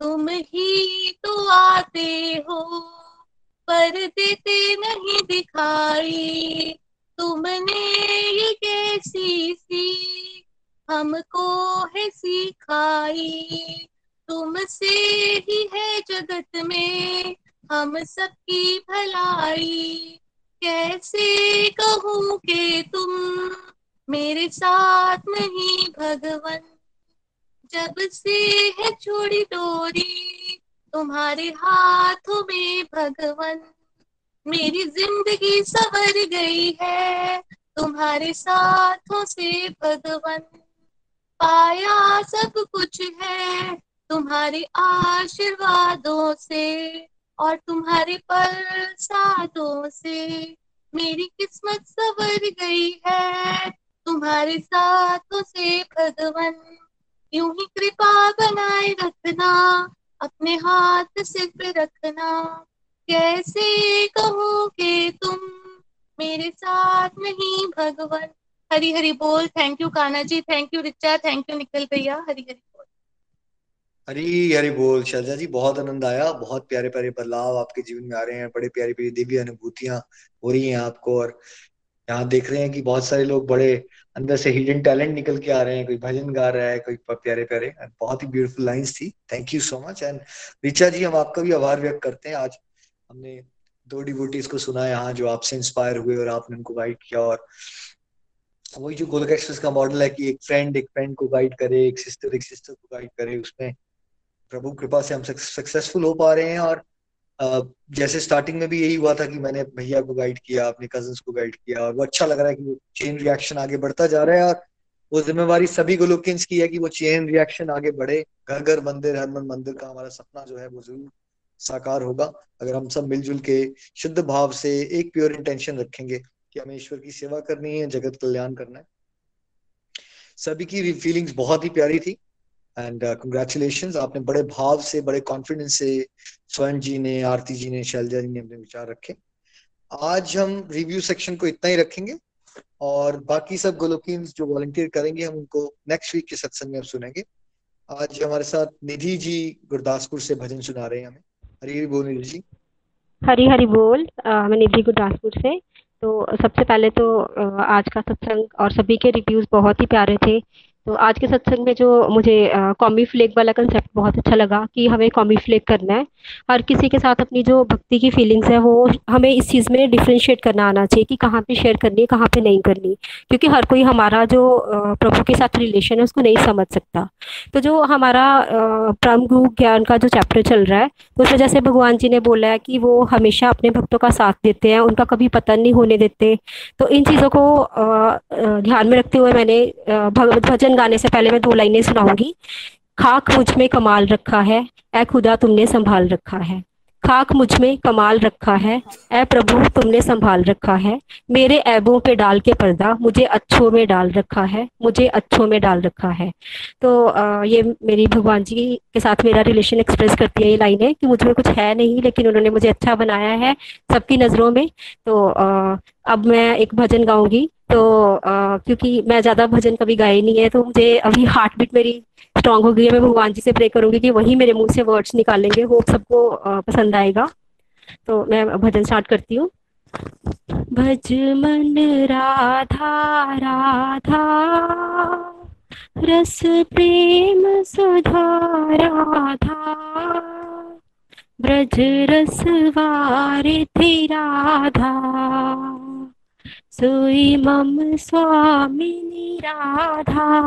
तुम ही तो आते हो। पर ते नहीं दिखाई तुमने ये कैसी सी, हमको है सिखाई। तुमसे ही है जगत में हम सबकी भलाई। कैसे कहूँ के तुम मेरे साथ नहीं भगवन? जब से है छोड़ी डोरी, तुम्हारे हाथों में भगवन। मेरी ज़िंदगी सवर गई है, तुम्हारे साथों से भगवन। पाया सब कुछ है, तुम्हारे आशीर्वादों से। और तुम्हारे प्रसादों से मेरी किस्मत सवर गई है। तुम्हारे साथों से भगवन, यूँ ही कृपा बनाए रखना, अपने हाथ सिर पे रखना। कैसे कहूँ कि तुम मेरे साथ नहीं भगवान? हरी हरी बोल। Thank you Kana ji. Thank you Richa. Thank you Nikhil भैया। हरी हरी हरी हरी बोल शारजा जी, बहुत आनंद आया। बहुत प्यारे प्यारे बदलाव आपके जीवन में आ रहे हैं, बड़े प्यारी प्यारी दिव्य अनुभूतियाँ हो रही हैं आपको और यहाँ देख रहे हैं कि बहुत सारे लोग बड़े अंदर से हिडन टैलेंट निकल के आ रहे हैं, कोई भजन गा रहा है, कोई प्यारे प्यारे बहुत ही ब्यूटीफुल लाइंस थी। Thank you so much and Richa ji, हम आपका भी आभार व्यक्त करते हैं। आज हमने दो डिवोटीज को सुना यहाँ जो आपसे इंस्पायर हुए और आपने उनको गाइड किया और वही जो गोलक एक्सप्रेस का मॉडल है कि एक फ्रेंड एक फ्रेंड को गाइड करे, एक सिस्टर एक सिस्टर को गाइड करे, उसमें प्रभु कृपा से हम सक्सेसफुल हो पा रहे हैं और जैसे स्टार्टिंग में भी यही हुआ था कि मैंने भैया को गाइड किया, अपने कज़न को गाइड किया और वो अच्छा लग रहा है कि वो चेन रिएक्शन आगे बढ़ता जा रहा है और वो जिम्मेवारी सभी गोलोकियंस की है कि वो चेन रिएक्शन आगे बढ़े। घर घर मंदिर हरमन मंदिर का हमारा सपना जो है वो ज़रूर साकार होगा। अगर हम सब मिलजुल के शुद्ध भाव से एक प्योर इंटेंशन रखेंगे कि हमें ईश्वर की सेवा करनी है, जगत कल्याण करना है। सभी की फीलिंग्स बहुत ही प्यारी थी। एंड कंग्रेचुलेशन uh, आपने बड़े भाव से बड़े कॉन्फिडेंस से स्वयं जी ने आरती जी ने शैलजा जी ने अपने विचार रखे। आज हम रिव्यू सेक्शन को इतना ही रखेंगे। और बाकी सब गोलोकिन जो वॉलंटियर करेंगे हम उनको नेक्स्ट वीक के सत्संग में सुनेंगे। आज हमारे साथ निधि जी गुरदासपुर से भजन सुना रहे हैं हमें। हरी हरी बोल निधि जी। हरी हरी बोल मैं निधि गुरदासपुर से। तो सबसे पहले तो आज का सत्संग और सभी के रिव्यूज़ बहुत ही प्यारे थे। तो आज के सत्संग में जो मुझे कॉमी फ्लेक वाला कंसेप्ट बहुत अच्छा लगा कि हमें कॉमी फ्लेक करना है। हर किसी के साथ अपनी जो भक्ति की फीलिंग्स है, वो हमें इस चीज़ में डिफ्रेंशिएट करना आना चाहिए कि कहाँ पे शेयर करनी है, कहाँ पे नहीं करनी। क्योंकि हर कोई हमारा जो प्रभु के साथ रिलेशन है, उसको नहीं समझ सकता। तो जो हमारा परम गुरु ज्ञान का जो चैप्टर चल रहा है तो वजह से भगवान जी ने बोला है कि वो हमेशा अपने भक्तों का साथ देते हैं, उनका कभी पतन नहीं होने देते। तो इन चीज़ों को ध्यान में रखते हुए मैंने भजन गाने से पहले मैं दो लाइनें सुनाऊँगी। खाक मुझमें कमाल रखा है ए खुदा तुमने संभाल रखा है। खाक मुझमें कमाल रखा है ए प्रभु तुमने संभाल रखा है। मेरे ऐबों पे डाल के पर्दा मुझे अच्छों में डाल रखा है मुझे अच्छों में डाल रखा है। तो आ, ये मेरी भगवान जी के साथ मेरा रिलेशन एक्सप्रेस करती है ये लाइनें कि मुझमें कुछ है नहीं लेकिन उन्होंने मुझे अच्छा बनाया है सबकी नज़रों में। तो आ, अब मैं एक भजन गाऊँगी। तो आ, क्योंकि मैं ज़्यादा भजन कभी गाए नहीं है तो मुझे अभी हार्ट बीट मेरी स्ट्रांग हो गई है। मैं भगवान जी से प्रे करूँगी कि वही मेरे मुँह से वर्ड्स निकालेंगे। होप सबको पसंद आएगा। तो मैं भजन स्टार्ट करती हूँ। भज मन राधा राधा रस प्रेम सुधा राधा। ब्रज रस वारे थी राधा। सोई मम स्वामी राधा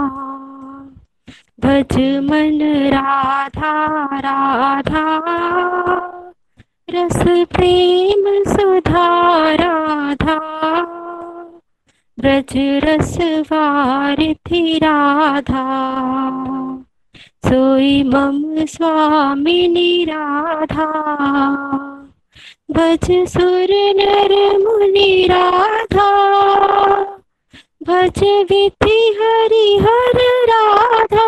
भज मन राधा राधा। रस प्रेम सुधा, राधा। ब्रज रस वार राधा। सोई मम स्वामी राधा भज सुर नर मुनि राधा। भज विधि हरि हर राधा।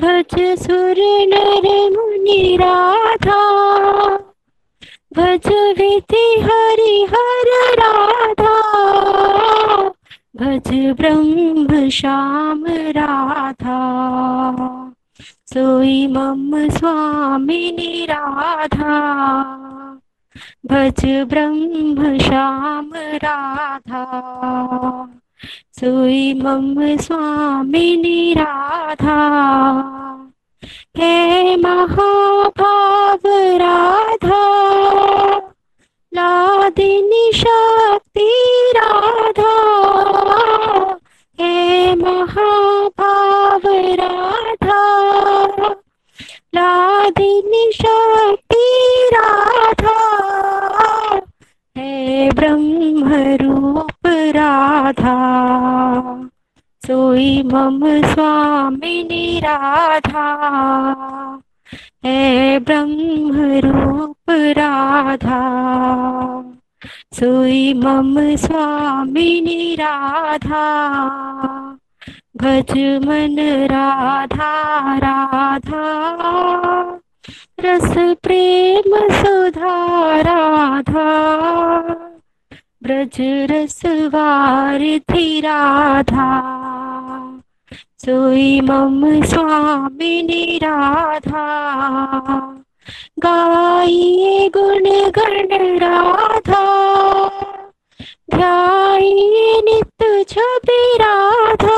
भज सुर नर मुनि राधा। भज विधि हरि हर राधा। भज ब्रह्म श्याम राधा सोई मम स्वामी राधा भज ब्रह्म श्याम राधा। सोई मम स्वामी राधा हे महाभाव राधा। लादिनी शक्ति राधा, हे महाभाव राधा। लादिनी शक्ति राधा, है ब्रह्म रूप राधा, सोई मम स्वामिनी राधा, है ब्रह्म रूप राधा, सोई मम स्वामिनी राधा। भज मन राधा राधा। रस प्रेम सुधा, राधा। ब्रज रस वारिधि राधा। सोई मम स्वामिनी राधा। गाइए गुण गण राधा। ध्याइए नित्य छवि राधा,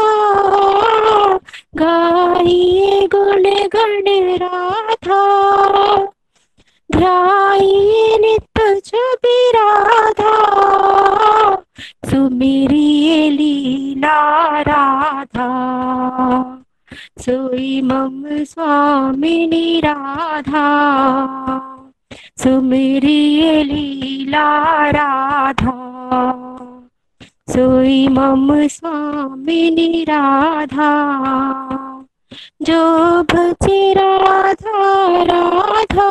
गाइए गुण गण राधा। ध्याइए नित्य छवि राधा, सुमिरिए लीला राधा। सोई मम स्वामिनी राधा, सुमिरिए लीला राधा। सोई मम स्वामिनी राधा जो भजे राधा राधा।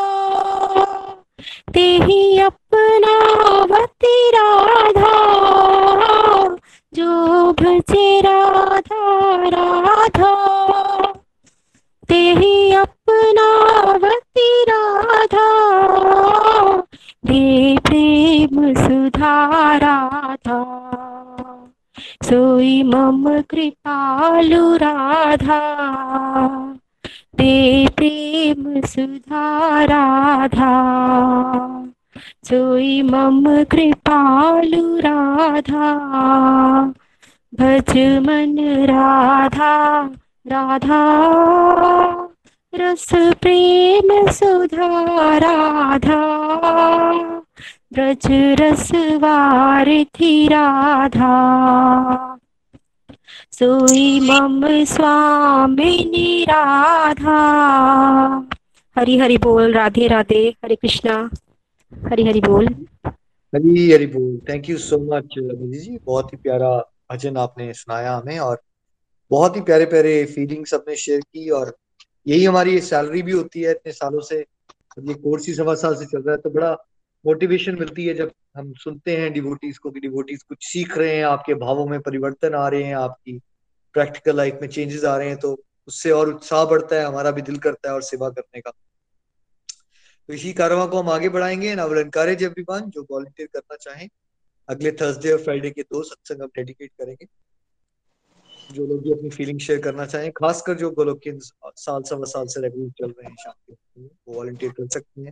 ते ही अपना वती राधा, जो भजे राधा राधा। ते ही अपना वती राधा दे प्रेम सुधा राधा सोई मम कृपालु राधा। दे प्रेम सुधा राधा सोई मम कृपालु राधा। भज मन राधा राधा। रस प्रेम सुधा राधा ब्रज रस वारिधि राधा। सोई मम स्वामिनी राधा। हरि हरि बोल, राधे राधे, हरे कृष्णा। हरि हरि बोल। हरी हरी बोल थैंक यू सो मच जी। बहुत ही प्यारा भजन आपने सुनाया हमें और बहुत ही प्यारे प्यारे फीलिंग्स अपने शेयर की और यही हमारी सैलरी भी होती है इतने सालों से। ये कोर्स ही सवा साल से चल रहा है तो बड़ा मोटिवेशन मिलती है जब हम सुनते हैं डिवोटीज को कि डिवोटीज कुछ सीख रहे हैं, आपके भावों में परिवर्तन आ रहे हैं, आपकी प्रैक्टिकल लाइफ में चेंजेस आ रहे हैं तो उससे और उत्साह बढ़ता है, हमारा भी दिल करता है और सेवा करने का। तो इसी कारवा को हम आगे बढ़ाएँगे। एंड आई विल एवरीवन जो वॉलंटियर करना चाहें। अगले थर्सडे और फ्राइडे के दो सत्संग हम डेडिकेट करेंगे। जो लोग भी अपनी फीलिंग शेयर करना चाहें, खासकर जो गोलोक के साल सवा साल से रेगुलर चल रहे हैं, शाम के वो वॉलंटियर कर सकते हैं।